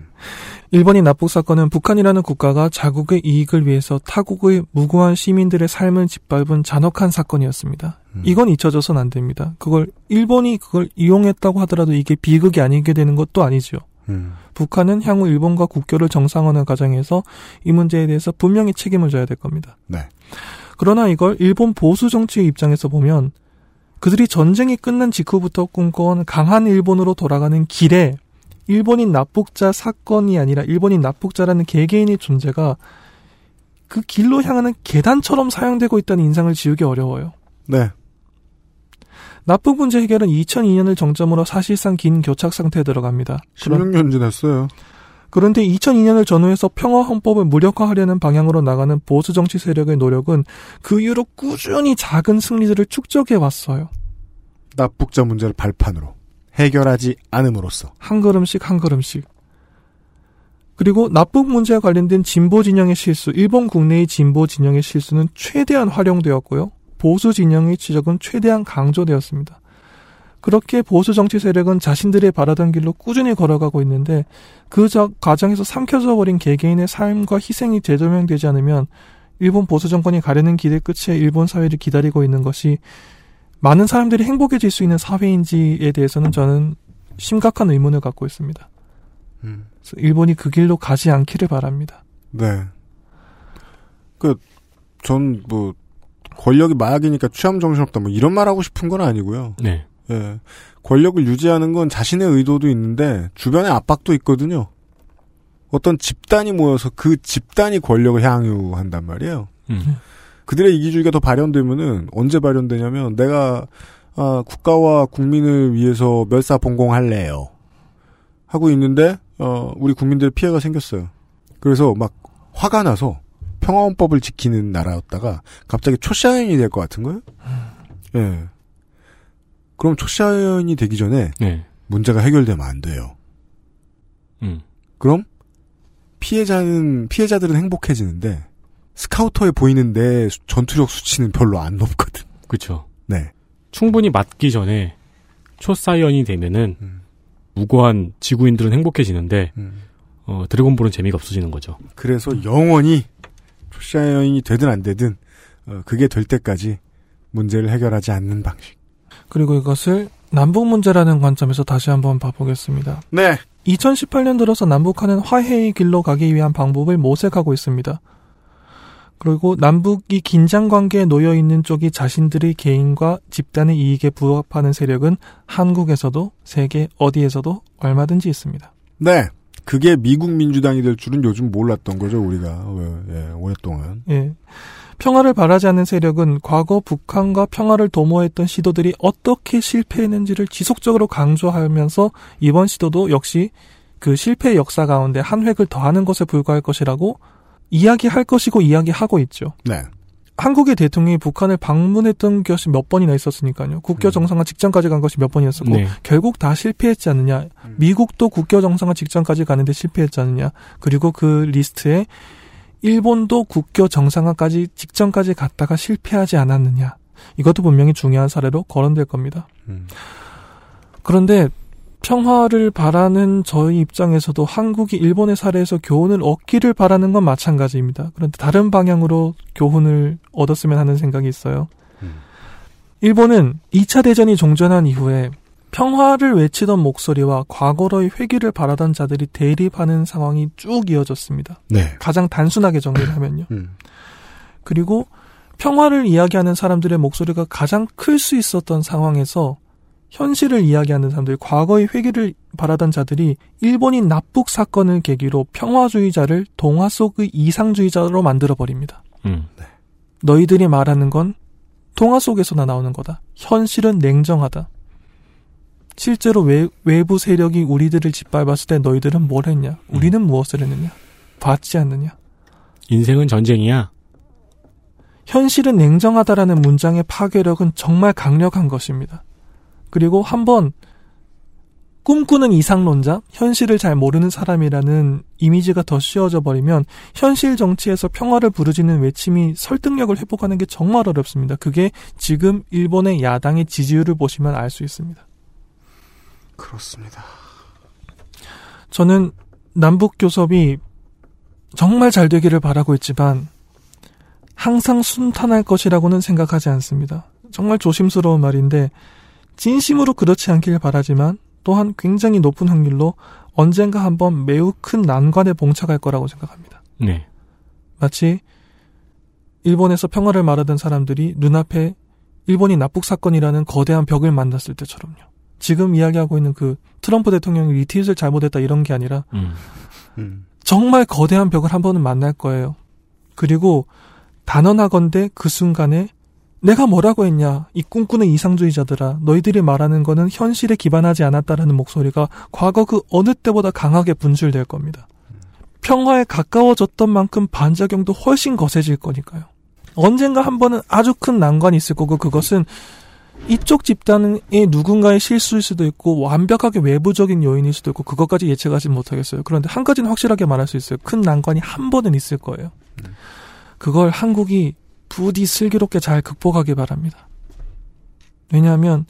일본인 납북 사건은 북한이라는 국가가 자국의 이익을 위해서 타국의 무고한 시민들의 삶을 짓밟은 잔혹한 사건이었습니다. 음. 이건 잊혀져선 안 됩니다. 그걸 일본이 그걸 이용했다고 하더라도 이게 비극이 아니게 되는 것도 아니죠. 음. 북한은 향후 일본과 국교를 정상화하는 과정에서 이 문제에 대해서 분명히 책임을 져야 될 겁니다. 네. 그러나 이걸 일본 보수 정치의 입장에서 보면 그들이 전쟁이 끝난 직후부터 꿈꿔온 강한 일본으로 돌아가는 길에 일본인 납북자 사건이 아니라 일본인 납북자라는 개개인의 존재가 그 길로 향하는 계단처럼 사용되고 있다는 인상을 지우기 어려워요. 네. 납북 문제 해결은 2002년을 정점으로 사실상 긴 교착 상태에 들어갑니다. 그런- 16년 지났어요. 그런데 2002년을 전후해서 평화 헌법을 무력화하려는 방향으로 나가는 보수 정치 세력의 노력은 그 이후로 꾸준히 작은 승리들을 축적해 왔어요. 납북자 문제를 발판으로 해결하지 않음으로써 한 걸음씩 한 걸음씩. 그리고 납북 문제와 관련된 진보 진영의 실수, 일본 국내의 진보 진영의 실수는 최대한 활용되었고요. 보수 진영의 지적은 최대한 강조되었습니다. 그렇게 보수 정치 세력은 자신들의 바라던 길로 꾸준히 걸어가고 있는데 그 저- 과정에서 삼켜져 버린 개개인의 삶과 희생이 재조명되지 않으면 일본 보수 정권이 가려는 길의 끝에 일본 사회를 기다리고 있는 것이 많은 사람들이 행복해질 수 있는 사회인지에 대해서는 저는 심각한 의문을 갖고 있습니다. 음. 일본이 그 길로 가지 않기를 바랍니다. 네. 그, 전, 뭐, 권력이 마약이니까 취함 정신없다, 뭐, 이런 말 하고 싶은 건 아니고요. 네. 예. 권력을 유지하는 건 자신의 의도도 있는데, 주변의 압박도 있거든요. 어떤 집단이 모여서 그 집단이 권력을 향유한단 말이에요. 음. 그들의 이기주의가 더 발현되면은, 언제 발현되냐면, 내가, 아, 국가와 국민을 위해서 멸사봉공할래요. 하고 있는데, 어, 우리 국민들 피해가 생겼어요. 그래서 막 화가 나서 평화헌법을 지키는 나라였다가 갑자기 초샤인이 될 것 같은 거예요? 예. 그럼 초샤인이 되기 전에 네. 문제가 해결되면 안 돼요. 음. 그럼 피해자는 피해자들은 행복해지는데 스카우터에 보이는 내 수- 전투력 수치는 별로 안 높거든. 그렇죠. 네. 충분히 맞기 전에 초사이언이 되면은 음. 무고한 지구인들은 행복해지는데 음. 어, 드래곤볼은 재미가 없어지는 거죠. 그래서 영원히 초샤인이 되든 안 되든 어, 그게 될 때까지 문제를 해결하지 않는 방식. 그리고 이것을 남북 문제라는 관점에서 다시 한번 봐보겠습니다. 네. 2018년 들어서 남북한은 화해의 길로 가기 위한 방법을 모색하고 있습니다. 그리고 남북이 긴장 관계에 놓여 있는 쪽이 자신들의 개인과 집단의 이익에 부합하는 세력은 한국에서도 세계 어디에서도 얼마든지 있습니다. 네. 그게 미국 민주당이 될 줄은 요즘 몰랐던 거죠, 우리가. 예, 오랫동안. 예. 평화를 바라지 않는 세력은 과거 북한과 평화를 도모했던 시도들이 어떻게 실패했는지를 지속적으로 강조하면서 이번 시도도 역시 그 실패 역사 가운데 한 획을 더하는 것에 불과할 것이라고 이야기할 것이고 이야기하고 있죠. 네. 한국의 대통령이 북한을 방문했던 것이 몇 번이나 있었으니까요. 국교 음. 정상화 직전까지 간 것이 몇 번이었었고 네. 결국 다 실패했지 않느냐. 음. 미국도 국교 정상화 직전까지 가는데 실패했지 않느냐. 그리고 그 리스트에 일본도 국교 정상화까지 직전까지 갔다가 실패하지 않았느냐. 이것도 분명히 중요한 사례로 거론될 겁니다. 음. 그런데 평화를 바라는 저희 입장에서도 한국이 일본의 사례에서 교훈을 얻기를 바라는 건 마찬가지입니다. 그런데 다른 방향으로 교훈을 얻었으면 하는 생각이 있어요. 음. 일본은 2차 대전이 종전한 이후에 평화를 외치던 목소리와 과거로의 회귀를 바라던 자들이 대립하는 상황이 쭉 이어졌습니다. 네. 가장 단순하게 정리를 하면요. 음. 그리고 평화를 이야기하는 사람들의 목소리가 가장 클 수 있었던 상황에서 현실을 이야기하는 사람들이 과거의 회귀를 바라던 자들이 일본인 납북 사건을 계기로 평화주의자를 동화 속의 이상주의자로 만들어 버립니다. 음. 너희들이 말하는 건 동화 속에서나 나오는 거다. 현실은 냉정하다. 실제로 외, 외부 세력이 우리들을 짓밟았을 때 너희들은 뭘 했냐? 우리는 무엇을 했느냐? 봤지 않느냐? 인생은 전쟁이야. 현실은 냉정하다라는 문장의 파괴력은 정말 강력한 것입니다. 그리고 한번 꿈꾸는 이상론자, 현실을 잘 모르는 사람이라는 이미지가 더 씌워져 버리면 현실 정치에서 평화를 부르짖는 외침이 설득력을 회복하는 게 정말 어렵습니다. 그게 지금 일본의 야당의 지지율을 보시면 알 수 있습니다. 그렇습니다. 저는 남북 교섭이 정말 잘 되기를 바라고 있지만 항상 순탄할 것이라고는 생각하지 않습니다. 정말 조심스러운 말인데 진심으로 그렇지 않길 바라지만 또한 굉장히 높은 확률로 언젠가 한번 매우 큰 난관에 봉착할 거라고 생각합니다. 네. 마치 일본에서 평화를 말하던 사람들이 눈앞에 일본이 납북 사건이라는 거대한 벽을 만났을 때처럼요. 지금 이야기하고 있는 그 트럼프 대통령이 리트윗을 잘못했다 이런 게 아니라 음. 음. 정말 거대한 벽을 한 번은 만날 거예요. 그리고 단언하건대 그 순간에 내가 뭐라고 했냐 이 꿈꾸는 이상주의자들아 너희들이 말하는 거는 현실에 기반하지 않았다라는 목소리가 과거 그 어느 때보다 강하게 분출될 겁니다. 평화에 가까워졌던 만큼 반작용도 훨씬 거세질 거니까요. 언젠가 한 번은 아주 큰 난관이 있을 거고 그것은 이쪽 집단의 누군가의 실수일 수도 있고 완벽하게 외부적인 요인일 수도 있고 그것까지 예측하지 못하겠어요. 그런데 한 가지는 확실하게 말할 수 있어요. 큰 난관이 한 번은 있을 거예요. 그걸 한국이 부디 슬기롭게 잘 극복하기 바랍니다. 왜냐하면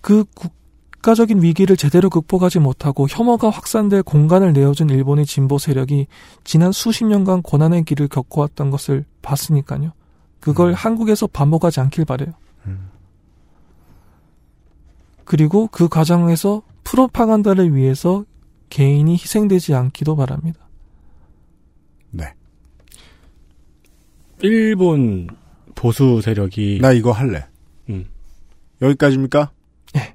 그 국가적인 위기를 제대로 극복하지 못하고 혐오가 확산될 공간을 내어준 일본의 진보 세력이 지난 수십 년간 고난의 길을 겪어왔던 것을 봤으니까요. 그걸 한국에서 반복하지 않길 바래요. 음. 그리고 그 과정에서 프로파간다를 위해서 개인이 희생되지 않기도 바랍니다. 네. 일본 보수 세력이 나 이거 할래. 음. 여기까지입니까? 네.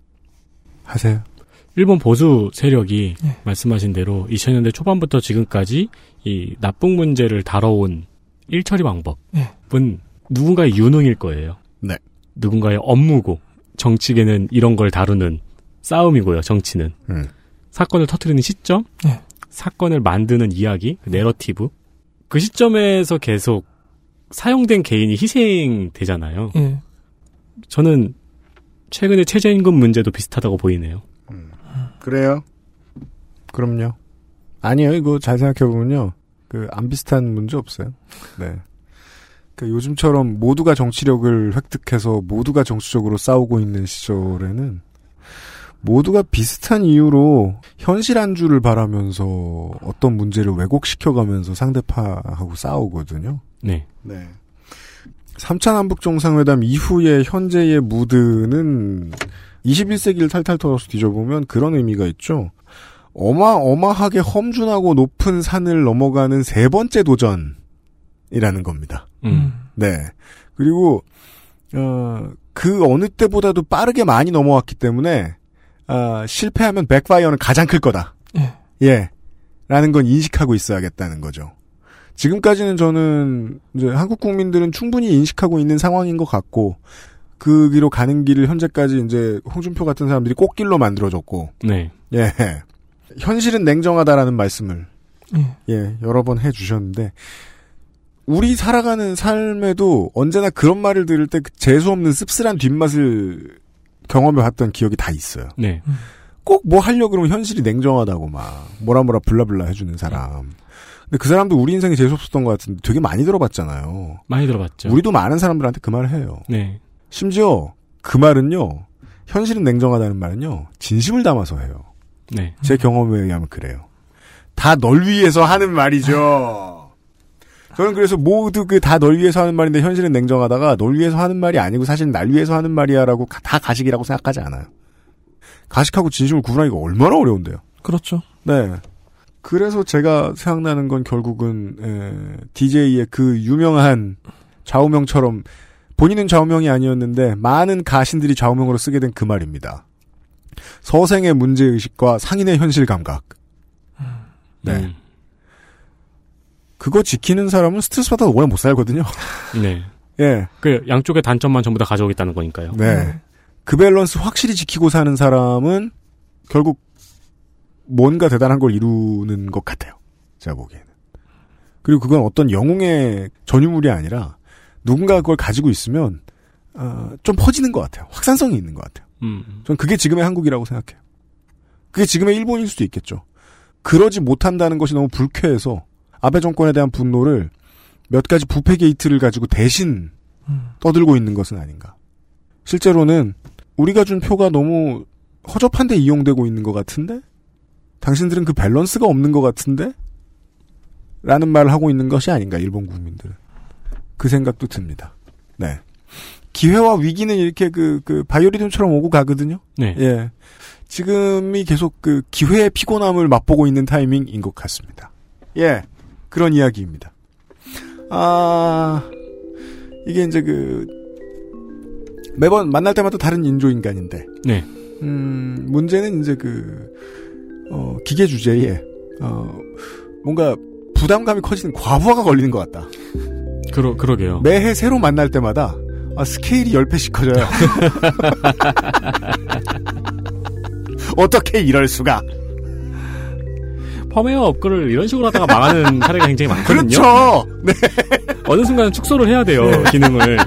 하세요. 일본 보수 세력이 네. 말씀하신 대로 2000년대 초반부터 지금까지 이 납북 문제를 다뤄온 일처리 방법은 네. 누군가의 유능일 거예요. 네. 누군가의 업무고 정치계는 이런 걸 다루는 싸움이고요. 정치는 음. 사건을 터트리는 시점, 네. 사건을 만드는 이야기, 그 내러티브 그 시점에서 계속 사용된 개인이 희생되잖아요. 예. 저는 최근에 최저임금 문제도 비슷하다고 보이네요. 그래요? 그럼요. 아니요, 이거 잘 생각해 보면요. 그, 안 비슷한 문제 없어요. 네. 그 요즘처럼 모두가 정치력을 획득해서 모두가 정치적으로 싸우고 있는 시절에는 모두가 비슷한 이유로 현실 안주를 바라면서 어떤 문제를 왜곡시켜가면서 상대파하고 싸우거든요. 네. 네. 3차 남북 정상회담 이후의 현재의 무드는 21세기를 탈탈 털어서 뒤져보면 그런 의미가 있죠. 어마어마하게 험준하고 높은 산을 넘어가는 세 번째 도전 이라는 겁니다. 음. 네. 그리고 어, 그 어느 때보다도 빠르게 많이 넘어왔기 때문에 아, 실패하면 백파이어는 가장 클 거다. 예. 예. 라는 건 인식하고 있어야겠다는 거죠. 지금까지는 저는 이제 한국 국민들은 충분히 인식하고 있는 상황인 것 같고 그 길로 가는 길을 현재까지 이제 홍준표 같은 사람들이 꽃길로 만들어줬고 네. 예. 현실은 냉정하다라는 말씀을 예. 예, 여러 번 해주셨는데, 우리 살아가는 삶에도 언제나 그런 말을 들을 때 그 재수없는 씁쓸한 뒷맛을 경험해 봤던 기억이 다 있어요. 네. 꼭 뭐 하려고 그러면 현실이 냉정하다고 막, 뭐라 뭐라 블라블라 해주는 사람. 근데 그 사람도 우리 인생이 재수없었던 것 같은데 되게 많이 들어봤잖아요. 많이 들어봤죠. 우리도 많은 사람들한테 그 말을 해요. 네. 심지어 그 말은요, 현실은 냉정하다는 말은요, 진심을 담아서 해요. 네. 제 경험에 의하면 그래요. 다 널 위해서 하는 말이죠. 저는 그래서 모두 그 다 널 위해서 하는 말인데 현실은 냉정하다가 널 위해서 하는 말이 아니고 사실 날 위해서 하는 말이야라고 가- 다 가식이라고 생각하지 않아요. 가식하고 진심을 구분하기가 얼마나 어려운데요. 그렇죠. 네. 그래서 제가 생각나는 건 결국은 DJ의 그 유명한 좌우명처럼 본인은 좌우명이 아니었는데 많은 가신들이 좌우명으로 쓰게 된 그 말입니다. 서생의 문제의식과 상인의 현실 감각. 네. 음. 그거 지키는 사람은 스트레스 받아도 오래 못 살거든요. 네. 예. 그 양쪽의 단점만 전부 다 가져오겠다는 거니까요. 네. 그 밸런스 확실히 지키고 사는 사람은 결국 뭔가 대단한 걸 이루는 것 같아요. 제가 보기에는. 그리고 그건 어떤 영웅의 전유물이 아니라 누군가 그걸 가지고 있으면 어, 좀 퍼지는 것 같아요. 확산성이 있는 것 같아요. 음. 전 그게 지금의 한국이라고 생각해요. 그게 지금의 일본일 수도 있겠죠. 그러지 못한다는 것이 너무 불쾌해서 아베 정권에 대한 분노를 몇 가지 부패 게이트를 가지고 대신 음. 떠들고 있는 것은 아닌가. 실제로는 우리가 준 표가 너무 허접한데 이용되고 있는 것 같은데? 당신들은 그 밸런스가 없는 것 같은데? 라는 말을 하고 있는 것이 아닌가, 일본 국민들은. 그 생각도 듭니다. 네. 기회와 위기는 이렇게 그, 그, 바이오리듬처럼 오고 가거든요? 네. 예. 지금이 계속 그 기회의 피곤함을 맛보고 있는 타이밍인 것 같습니다. 예. 그런 이야기입니다. 아, 이게 이제 그, 매번 만날 때마다 다른 인조인간인데, 네. 음, 문제는 이제 그, 어, 기계 주제에, 어, 뭔가 부담감이 커지는 과부하가 걸리는 것 같다. 그러, 그러게요. 매해 새로 만날 때마다 아, 스케일이 10배씩 커져요. 어떻게 이럴 수가? 펌웨어 업글을 이런 식으로 하다가 망하는 사례가 굉장히 많거든요. 그렇죠. 네. 어느 순간 축소를 해야 돼요, 기능을.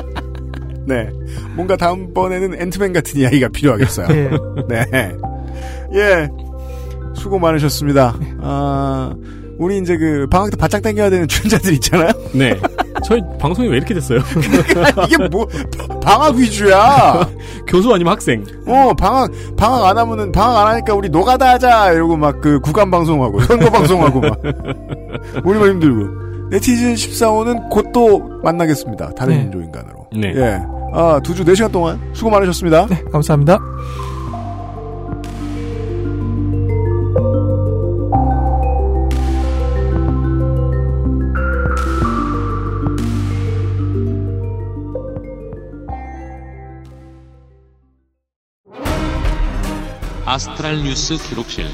네. 뭔가 다음번에는 앤트맨 같은 이야기가 필요하겠어요. 예. 네. 예. 수고 많으셨습니다. 아, 우리 이제 그 방학 때 바짝 당겨야 되는 출연자들 있잖아요. 네. 저희 방송이 왜 이렇게 됐어요? 이게 뭐 방학 위주야. 교수 아니면 학생. 어, 방학, 방학 안 하면은, 방학 안 하니까 우리 노가다 하자! 이러고 막 그 구간 방송하고, 선거 방송하고 막. 우리만 힘들고. 네티즌 14호는 곧 또 만나겠습니다. 다른 네. 인조 인간으로. 네. 예. 아, 두 주, 네 시간 동안 수고 많으셨습니다. 네, 감사합니다. 아스트랄 뉴스 기록실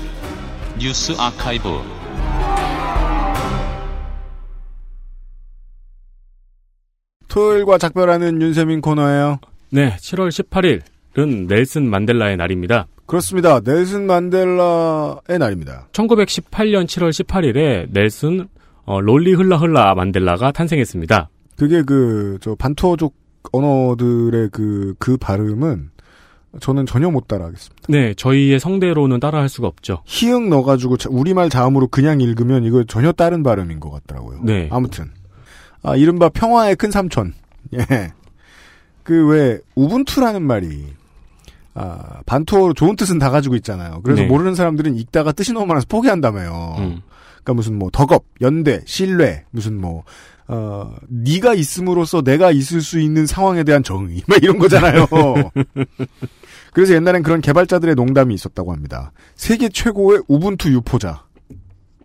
뉴스 아카이브 토요일과 작별하는 윤세민 코너예요 네, 7월 18일은 넬슨 만델라의 날입니다. 그렇습니다. 넬슨 만델라의 날입니다. 1918년 7월 18일에 넬슨 어, 롤리 흘라 흘라 만델라가 탄생했습니다. 그게 그, 저, 반투어족 언어들의 그, 그 발음은 저는 전혀 못 따라하겠습니다. 네, 저희의 성대로는 따라할 수가 없죠. 희응 넣어가지고 자- 우리말 자음으로 그냥 읽으면 이거 전혀 다른 발음인 것 같더라고요. 네. 아무튼 아 이른바 평화의 큰 삼촌. 예. 그 왜 우분투라는 말이 아 반투어로 좋은 뜻은 다 가지고 있잖아요. 그래서 네. 모르는 사람들은 읽다가 뜻이 너무 많아서 포기한다며요. 음. 그러니까 무슨 뭐 덕업, 연대, 신뢰, 무슨 뭐 어, 네가 있음으로써 내가 있을 수 있는 상황에 대한 정의, 막 이런 거잖아요. 그래서 옛날엔 그런 개발자들의 농담이 있었다고 합니다. 세계 최고의 우분투 유포자.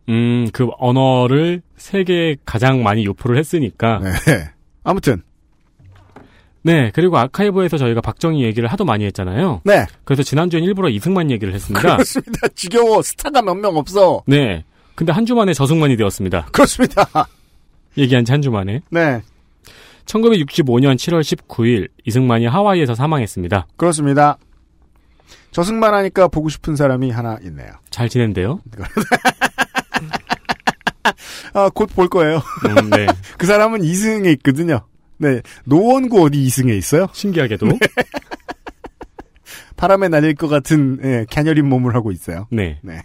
음, 그 언어를 세계에 가장 많이 유포를 했으니까. 네. 네. 아무튼, 그리고 아카이브에서 저희가 박정희 얘기를 하도 많이 했잖아요. 네. 그래서 지난주엔 일부러 이승만 얘기를 했습니다. 그렇습니다. 지겨워. 스타가 몇 명 없어. 네. 근데 한 주 만에 저승만이 되었습니다. 그렇습니다. 얘기한 지 한 주 만에. 네. 1965년 7월 19일 이승만이 하와이에서 사망했습니다. 그렇습니다. 저승만 하니까 보고 싶은 사람이 하나 있네요. 잘 지낸대요. 아, 곧 볼 거예요. 음, 네. 그 사람은 이승에 있거든요. 네. 노원구 어디 이승에 있어요? 신기하게도. 바람에 날릴 것 같은, 예, 갸녀린 몸을 하고 있어요. 네. 네.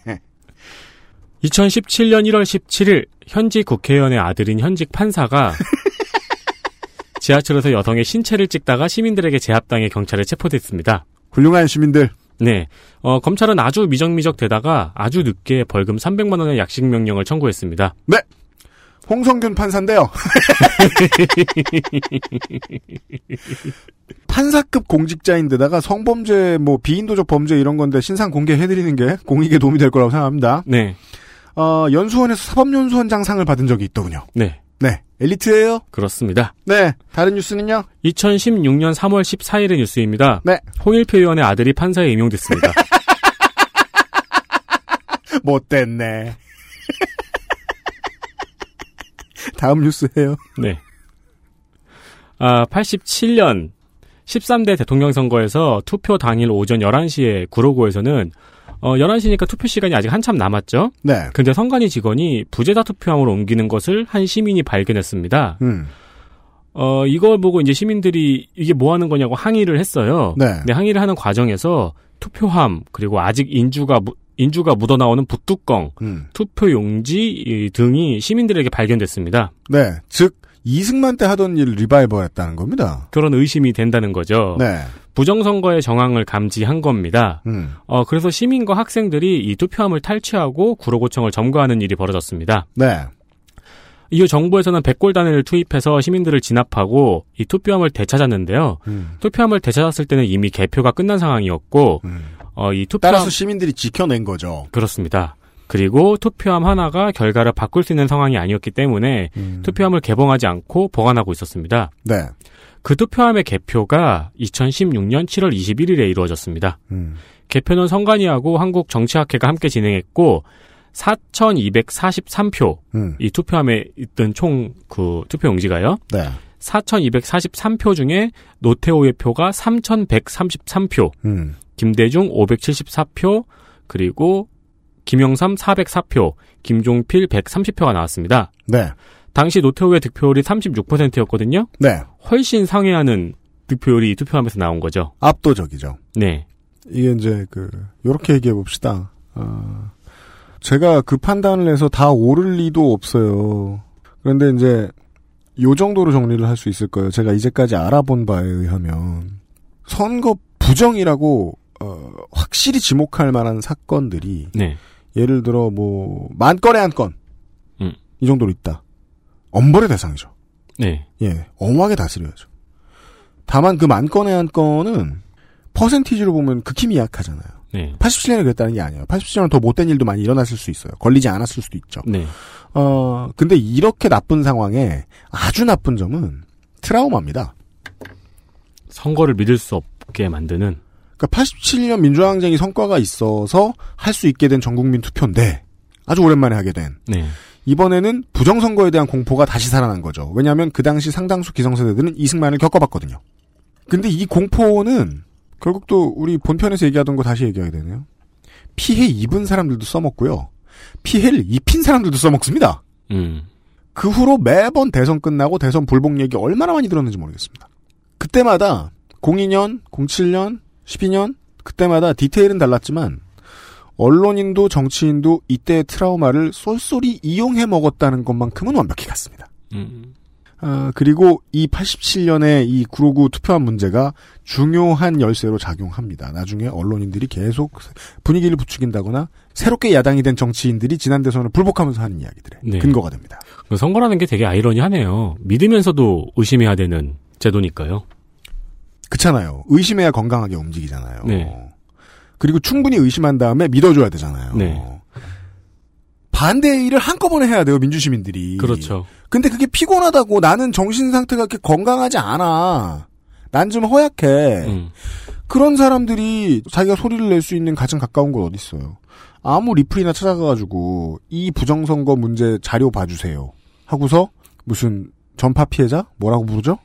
2017년 1월 17일 현직 국회의원의 아들인 현직 판사가 지하철에서 여성의 신체를 찍다가 시민들에게 제압당해 경찰에 체포됐습니다. 훌륭한 시민들. 네. 어, 검찰은 아주 미적미적 되다가 아주 늦게 벌금 300만 원의 약식 명령을 청구했습니다. 홍성균 판사인데요. 판사급 공직자인데다가 성범죄, 뭐 비인도적 범죄 이런 건데 신상 공개해드리는 게 공익에 도움이 될 거라고 생각합니다. 네. 어, 연수원에서 사법연수원장상을 받은 적이 있더군요. 네. 네, 엘리트예요. 그렇습니다. 네, 다른 뉴스는요. 2016년 3월 14일의 뉴스입니다. 네. 홍일표 의원의 아들이 판사에 임용됐습니다. 못됐네. 다음 뉴스예요. 네. 아, 87년 13대 대통령 선거에서 투표 당일 오전 11시에 구로구에서는 어, 11시니까 투표 시간이 아직 한참 남았죠. 네. 근데 선관위 직원이 부재자 투표함으로 옮기는 것을 한 시민이 발견했습니다. 음. 어, 이걸 보고 이제 시민들이 이게 뭐 하는 거냐고 항의를 했어요. 네. 근데 항의를 하는 과정에서 투표함, 그리고 아직 인주가, 무- 인주가 묻어나오는 붓뚜껑, 음. 투표용지 이 등이 시민들에게 발견됐습니다. 네. 즉, 이승만 때 하던 일 리바이벌 했다는 겁니다. 그런 의심이 된다는 거죠. 네. 부정선거의 정황을 감지한 겁니다. 음. 어, 그래서 시민과 학생들이 이 투표함을 탈취하고 구로구청을 점거하는 일이 벌어졌습니다. 네. 이후 정부에서는 백골단을 투입해서 시민들을 진압하고 이 투표함을 되찾았는데요. 음. 투표함을 되찾았을 때는 이미 개표가 끝난 상황이었고, 음. 어, 이 투표함 따라서 시민들이 지켜낸 거죠. 그렇습니다. 그리고 투표함 하나가 결과를 바꿀 수 있는 상황이 아니었기 때문에 음. 투표함을 개봉하지 않고 보관하고 있었습니다. 네. 그 투표함의 개표가 2016년 7월 21일에 이루어졌습니다. 음. 개표는 선관위하고 한국정치학회가 함께 진행했고 4,243표 음. 이 투표함에 있던 총 그 투표 용지가요. 네. 4,243표 중에 노태우의 표가 3,133표, 음. 김대중 574표, 그리고 김영삼 404표, 김종필 130표가 나왔습니다. 네. 당시 노태우의 득표율이 36%였거든요. 네. 훨씬 상회하는 득표율이 이 투표함에서 나온 거죠. 압도적이죠. 네. 이게 이제 그 요렇게 얘기해 봅시다. 어, 제가 그 판단을 해서 다 옳을 리도 없어요. 그런데 이제 요 정도로 정리를 할 수 있을 거예요. 제가 이제까지 알아본 바에 의하면 선거 부정이라고 어, 확실히 지목할 만한 사건들이 네. 예를 들어 뭐 만 건에 한 건. 음. 이 정도로 있다. 엄벌의 대상이죠. 네. 예, 엄하게 다스려야죠. 다만 그 만 건에 한 건은 퍼센티지로 보면 극히 미약하잖아요. 네. 87년에 그랬다는 게 아니에요. 87년은 더 못된 일도 많이 일어났을 수 있어요. 걸리지 않았을 수도 있죠. 네. 어, 근데 이렇게 나쁜 상황에 아주 나쁜 점은 트라우마입니다. 선거를 믿을 수 없게 만드는 그러니까 87년 민주항쟁이 성과가 있어서 할 수 있게 된 전국민 투표인데 아주 오랜만에 하게 된 네. 이번에는 부정선거에 대한 공포가 다시 살아난 거죠. 왜냐하면 그 당시 상당수 기성세대들은 이승만을 겪어봤거든요. 근데 이 공포는 결국 또 우리 본편에서 얘기하던 거 다시 얘기하게 되네요. 피해 입은 사람들도 써먹고요. 피해를 입힌 사람들도 써먹습니다. 음. 그 후로 매번 대선 끝나고 대선 불복 얘기 얼마나 많이 들었는지 모르겠습니다. 그때마다 02년, 07년, 12년 그때마다 디테일은 달랐지만 언론인도 정치인도 이때의 트라우마를 쏠쏠히 이용해 먹었다는 것만큼은 완벽히 같습니다. 음. 아, 그리고 이 87년에 이 구로구 투표한 문제가 중요한 열쇠로 작용합니다. 나중에 언론인들이 계속 분위기를 부추긴다거나 새롭게 야당이 된 정치인들이 지난 대선을 불복하면서 하는 이야기들의 네. 근거가 됩니다. 그 선거라는 게 되게 아이러니하네요. 믿으면서도 의심해야 되는 제도니까요. 그렇잖아요. 의심해야 건강하게 움직이잖아요. 네. 그리고 충분히 의심한 다음에 믿어줘야 되잖아요. 네. 반대의 일을 한꺼번에 해야 돼요, 민주시민들이. 그렇죠. 근데 그게 피곤하다고 나는 정신 상태가 그렇게 건강하지 않아. 난 좀 허약해. 음. 그런 사람들이 자기가 소리를 낼 수 있는 가장 가까운 곳 어디 있어요? 아무 리플이나 찾아가가지고 이 부정선거 문제 자료 봐주세요. 하고서 무슨 전파 피해자 뭐라고 부르죠?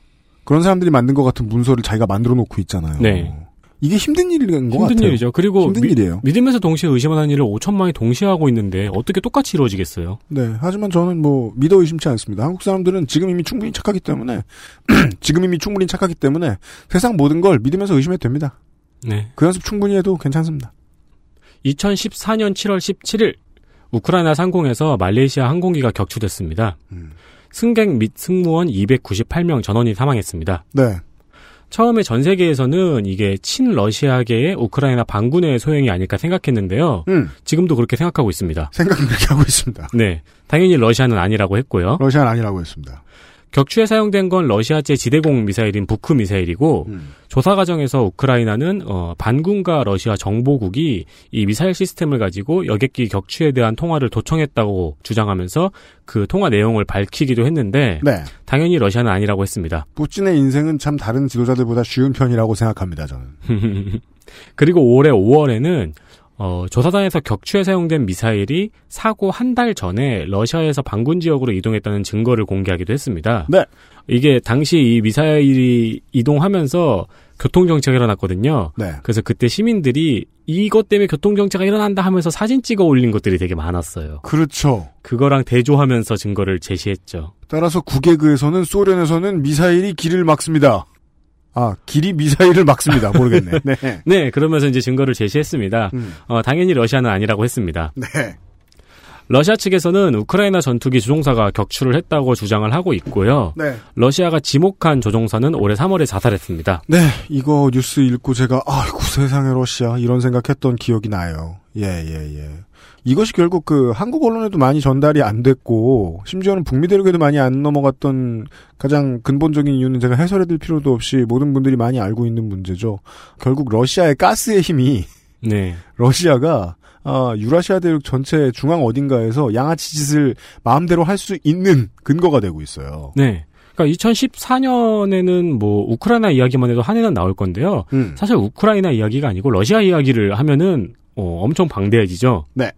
그런 사람들이 만든 것 같은 문서를 자기가 만들어 놓고 있잖아요. 네. 이게 힘든 일인 것 힘든 같아요. 일이죠. 그리고 힘든 미- 일이에요. 믿으면서 동시에 의심하는 일을 5천만이 동시에 하고 있는데 어떻게 똑같이 이루어지겠어요? 네. 하지만 저는 뭐 믿어 의심치 않습니다. 한국 사람들은 지금 이미 충분히 착하기 때문에 지금 이미 충분히 착하기 때문에 세상 모든 걸 믿으면서 의심해도 됩니다. 네. 그 연습 충분히 해도 괜찮습니다. 2014년 7월 17일 우크라이나 상공에서 말레이시아 항공기가 격추됐습니다. 음. 승객 및 승무원 298명 전원이 사망했습니다. 네. 처음에 전 세계에서는 이게 친러시아계의 우크라이나 반군의 소행이 아닐까 생각했는데요. 음, 지금도 그렇게 생각하고 있습니다. 생각은 그렇게 하고 있습니다. 네. 당연히 러시아는 아니라고 했고요. 러시아는 아니라고 했습니다. 격추에 사용된 건 러시아제 지대공 미사일인 부크 미사일이고 음. 조사 과정에서 우크라이나는 어, 반군과 러시아 정보국이 이 미사일 시스템을 가지고 여객기 격추에 대한 통화를 도청했다고 주장하면서 그 통화 내용을 밝히기도 했는데 네. 당연히 러시아는 아니라고 했습니다. putin의 인생은 참 다른 지도자들보다 쉬운 편이라고 생각합니다. 저는. 그리고 올해 5월에는 어, 조사단에서 격추에 사용된 미사일이 사고 한 달 전에 러시아에서 반군 지역으로 이동했다는 증거를 공개하기도 했습니다. 네. 이게 당시 이 미사일이 이동하면서 교통정체가 일어났거든요. 네. 그래서 그때 시민들이 이것 때문에 교통정체가 일어난다 하면서 사진 찍어 올린 것들이 되게 많았어요. 그렇죠. 그거랑 대조하면서 증거를 제시했죠. 따라서 국외그에서는 소련에서는 미사일이 길을 막습니다. 아, 길이 미사일을 막습니다. 모르겠네. 네. 네, 그러면서 이제 증거를 제시했습니다. 음. 어, 당연히 러시아는 아니라고 했습니다. 네. 러시아 측에서는 우크라이나 전투기 조종사가 격추를 했다고 주장을 하고 있고요. 네. 러시아가 지목한 조종사는 올해 3월에 자살했습니다. 네, 이거 뉴스 읽고 제가 아이고 세상에 러시아 이런 생각했던 기억이 나요. 예, 예, 예. 이것이 결국 그 한국 언론에도 많이 전달이 안 됐고 심지어는 북미 대륙에도 많이 안 넘어갔던 가장 근본적인 이유는 제가 해설해드릴 필요도 없이 모든 분들이 많이 알고 있는 문제죠. 결국 러시아의 가스의 힘이 네. 러시아가 아, 유라시아 대륙 전체 중앙 어딘가에서 양아치 짓을 마음대로 할 수 있는 근거가 되고 있어요. 네. 그러니까 2014년에는 뭐 우크라이나 이야기만 해도 한 해는 나올 건데요. 음. 사실 우크라이나 이야기가 아니고 러시아 이야기를 하면은 어, 엄청 방대해지죠. 네.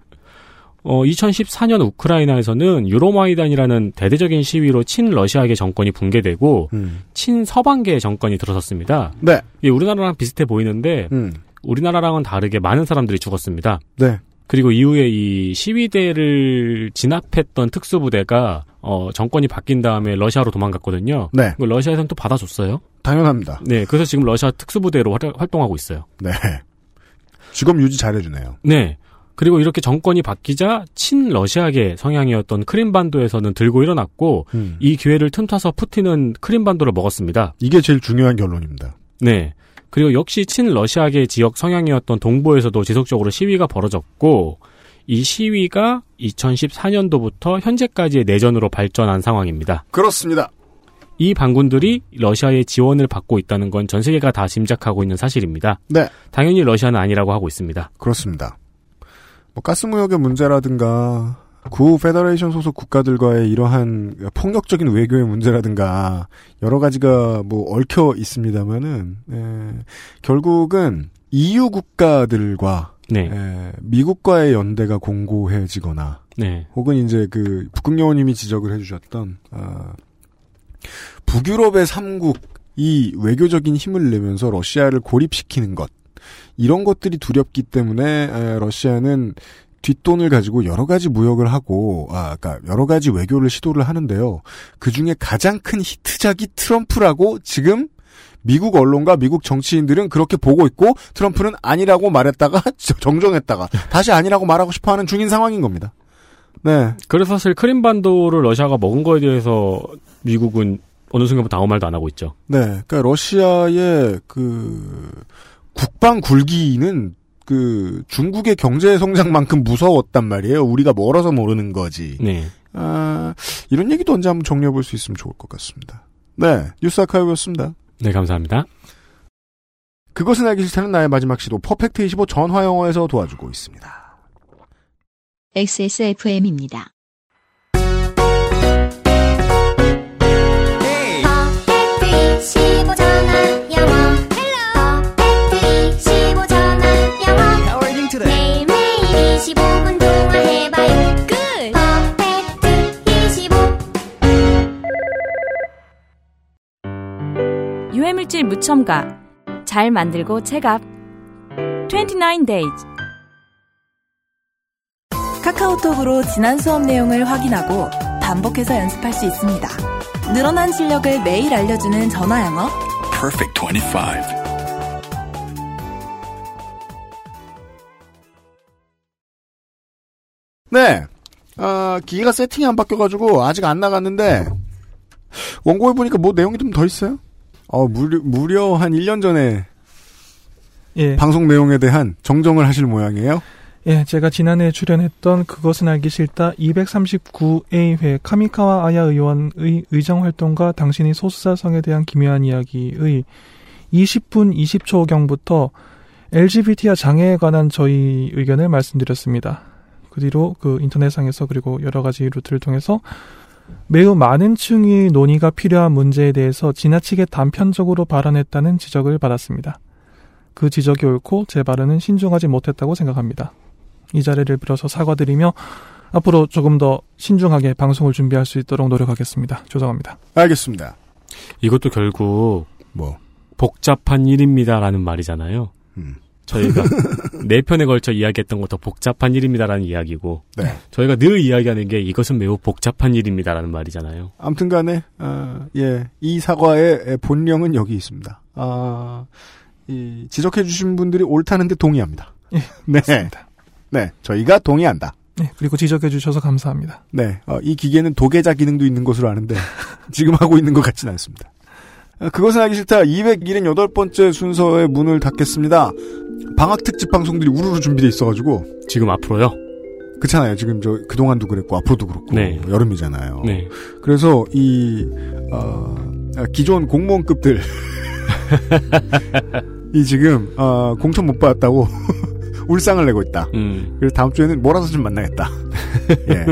어, 2014년 우크라이나에서는 유로마이단이라는 대대적인 시위로 친러시아계 정권이 붕괴되고 음. 친서방계 정권이 들어섰습니다. 네. 이게 우리나라랑 비슷해 보이는데 음. 우리나라랑은 다르게 많은 사람들이 죽었습니다. 네. 그리고 이후에 이 시위대를 진압했던 특수부대가 어, 정권이 바뀐 다음에 러시아로 도망갔거든요. 네. 러시아에서는 또 받아줬어요. 당연합니다. 네, 그래서 지금 러시아 특수부대로 활- 활동하고 있어요. 네. 직업 유지 잘해주네요. 네. 그리고 이렇게 정권이 바뀌자 친러시아계 성향이었던 크림반도에서는 들고 일어났고 음. 이 기회를 틈타서 푸틴은 크림반도를 먹었습니다. 이게 제일 중요한 결론입니다. 네. 그리고 역시 친러시아계 지역 성향이었던 동부에서도 지속적으로 시위가 벌어졌고 이 시위가 2014년도부터 현재까지의 내전으로 발전한 상황입니다. 그렇습니다. 이 반군들이 러시아의 지원을 받고 있다는 건 전 세계가 다 짐작하고 있는 사실입니다. 네. 당연히 러시아는 아니라고 하고 있습니다. 그렇습니다. 뭐 가스무역의 문제라든가 구 federation 소속 국가들과의 이러한 폭력적인 외교의 문제라든가 여러 가지가 뭐 얽혀 있습니다만은 에, 결국은 EU 국가들과 네. 에, 미국과의 연대가 공고해지거나 네. 혹은 이제 그 북극여우님이 지적을 해주셨던 아, 북유럽의 삼국이 외교적인 힘을 내면서 러시아를 고립시키는 것 이런 것들이 두렵기 때문에 에, 러시아는 뒷돈을 가지고 여러 가지 무역을 하고 아, 그러니까 여러 가지 외교를 시도를 하는데요. 그 중에 가장 큰 히트작이 트럼프라고 지금 미국 언론과 미국 정치인들은 그렇게 보고 있고 트럼프는 아니라고 말했다가 정정했다가 다시 아니라고 말하고 싶어하는 중인 상황인 겁니다. 네, 그래서 사실 크림반도를 러시아가 먹은 거에 대해서 미국은 어느 순간부터 아무 말도 안 하고 있죠. 네, 그러니까 러시아의 그 국방 굴기는 그 중국의 경제 성장만큼 무서웠단 말이에요. 우리가 멀어서 모르는 거지. 네. 아, 이런 얘기도 언제 한번 정리해 볼 수 있으면 좋을 것 같습니다. 네, 뉴스 아카이브였습니다. 네, 감사합니다. 그것은 알기 싫다는 나의 마지막 시도 퍼펙트 25 전화 영어에서 도와주고 있습니다. XSFM입니다. 퍼펙트 15전 유해물질 무첨가 잘 만들고 체갑 29 days 카카오톡으로 지난 수업 내용을 확인하고 반복해서 연습할 수 있습니다. 늘어난 실력을 매일 알려주는 전화 영어. Perfect 25. 네, 아, 기기가 세팅이 안 바뀌어가지고 아직 안 나갔는데 원고에 보니까 뭐 내용이 좀 더 있어요? 어, 무려, 무려 한 1년 전에 예. 방송 내용에 대한 정정을 하실 모양이에요. 예, 제가 지난해 출연했던 그것은 알기 싫다 239A회 카미카와 아야 의원의 의정 활동과 당신의 소수자성에 대한 기묘한 이야기의 20분 20초경부터 LGBT와 장애에 관한 저희 의견을 말씀드렸습니다. 그 뒤로 그 인터넷상에서 그리고 여러 가지 루트를 통해서 매우 많은 층의 논의가 필요한 문제에 대해서 지나치게 단편적으로 발언했다는 지적을 받았습니다. 그 지적이 옳고 제 발언은 신중하지 못했다고 생각합니다. 이 자리를 빌어서 사과드리며 앞으로 조금 더 신중하게 방송을 준비할 수 있도록 노력하겠습니다. 죄송합니다. 알겠습니다. 이것도 결국 뭐 복잡한 일입니다라는 말이잖아요. 음. 저희가 네 편에 걸쳐 이야기했던 것도 복잡한 일입니다라는 이야기고 네. 저희가 늘 이야기하는 게 이것은 매우 복잡한 일입니다라는 말이잖아요. 아무튼 간에, 어, 예, 이 사과의 본령은 여기 있습니다. 아, 이, 지적해주신 분들이 옳다는데 동의합니다. 예, 네. 맞습니다. 네, 저희가 동의한다. 네, 그리고 지적해 주셔서 감사합니다. 네, 어, 이 기계는 도계자 기능도 있는 것으로 아는데, 지금 하고 있는 것 같지는 않습니다. 어, 그것은 하기 싫다. 278번째 순서의 문을 닫겠습니다. 방학 특집 방송들이 우르르 준비돼 있어가지고, 지금 앞으로요? 그렇잖아요. 지금 저 그동안도 그랬고 앞으로도 그렇고 네. 여름이잖아요. 네. 그래서 이 어, 기존 공무원급들 이 지금 어, 공천 못 받았다고 울상을 내고 있다. 음. 그래서 다음 주에는 몰아서 좀 만나겠다. 예,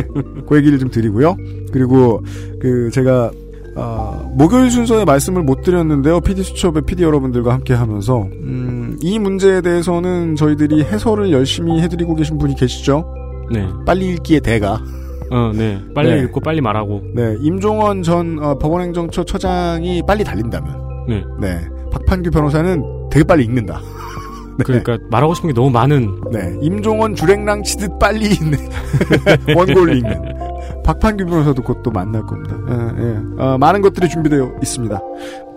그 얘기를 좀 드리고요. 그리고 그 제가 어, 목요일 순서에 말씀을 못 드렸는데요. PD 수첩의 PD 여러분들과 함께 하면서 음, 이 문제에 대해서는 저희들이 해설을 열심히 해드리고 계신 분이 계시죠. 네. 빨리 읽기의 대가. 어, 네. 빨리 네. 읽고 빨리 말하고. 네, 임종원 전 어, 법원행정처 처장이 빨리 달린다면, 네. 네, 박판규 변호사는 되게 빨리 읽는다. 네. 그러니까 말하고 싶은 게 너무 많은. 네, 임종원 주랭랑 치듯 빨리 읽는 원고를 읽는 박판규 변호사도 곧 또 만날 겁니다. 예, 예. 어, 많은 것들이 준비되어 있습니다.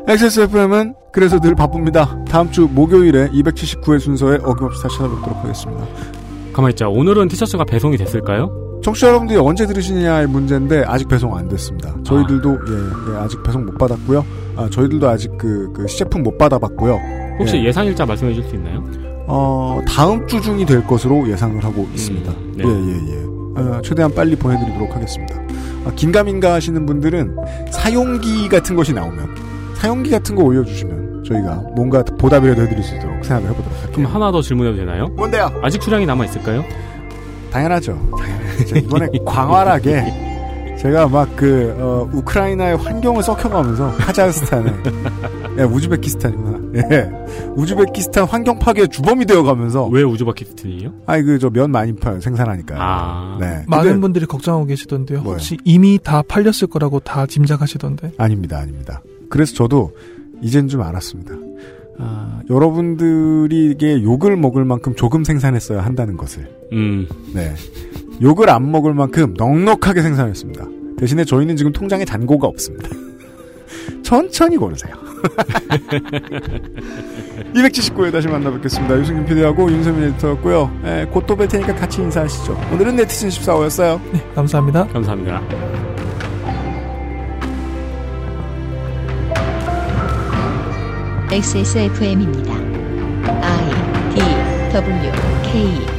XSFM은 그래서 늘 바쁩니다. 다음 주 목요일에 279회 순서에 어김없이 다시 찾아뵙도록 하겠습니다. 가만히 있자. 오늘은 티셔츠가 배송이 됐을까요? 청취자 여러분들이 언제 들으시느냐의 문제인데 아직 배송 안 됐습니다. 저희들도 예, 예, 아직 배송 못 받았고요. 아, 저희들도 아직 그, 그 시제품 못 받아봤고요. 혹시 예. 예. 상 일자 말씀해 주실 수 있나요? 어, 다음 주 중이 될 것으로 예상을 하고 있습니다. 네. 예, 예, 예. 어, 최대한 빨리 보내드리도록 하겠습니다. 아, 긴가민가 하시는 분들은 사용기 같은 것이 나오면, 사용기 같은 거 올려주시면 저희가 뭔가 보답이라도 해드릴 수 있도록 생각을 해보도록 할게요. 그럼 하나 더 질문해도 되나요? 뭔데요? 아직 수량이 남아 있을까요? 당연하죠. 당연하죠. 이번에 광활하게 제가 막그 우크라이나의 환경을 썩혀가면서 카자흐스탄에 예, 우즈베키스탄이구나. 예, 우즈베키스탄 환경 파괴 주범이 되어가면서 왜 우즈베키스탄이에요? 아니 그 저 면 많이 파 생산하니까요. 아. 네. 많은 분들이 걱정하고 계시던데요. 뭐요? 혹시 이미 다 팔렸을 거라고 다 짐작하시던데. 아닙니다, 아닙니다. 그래서 저도 이젠 좀 알았습니다. 아, 여러분들에게 욕을 먹을 만큼 조금 생산했어야 한다는 것을. 음. 네. 욕을 안 먹을 만큼 넉넉하게 생산했습니다. 대신에 저희는 지금 통장에 잔고가 없습니다. 천천히 고르세요. 279회 다시 만나 뵙겠습니다. 유승균 PD하고 윤세민 에디터였고요. 예, 곧또 뵐 테니까 같이 인사하시죠. 오늘은 네티즌 14호였어요. 네, 감사합니다. 감사합니다. XSFM입니다. I D W K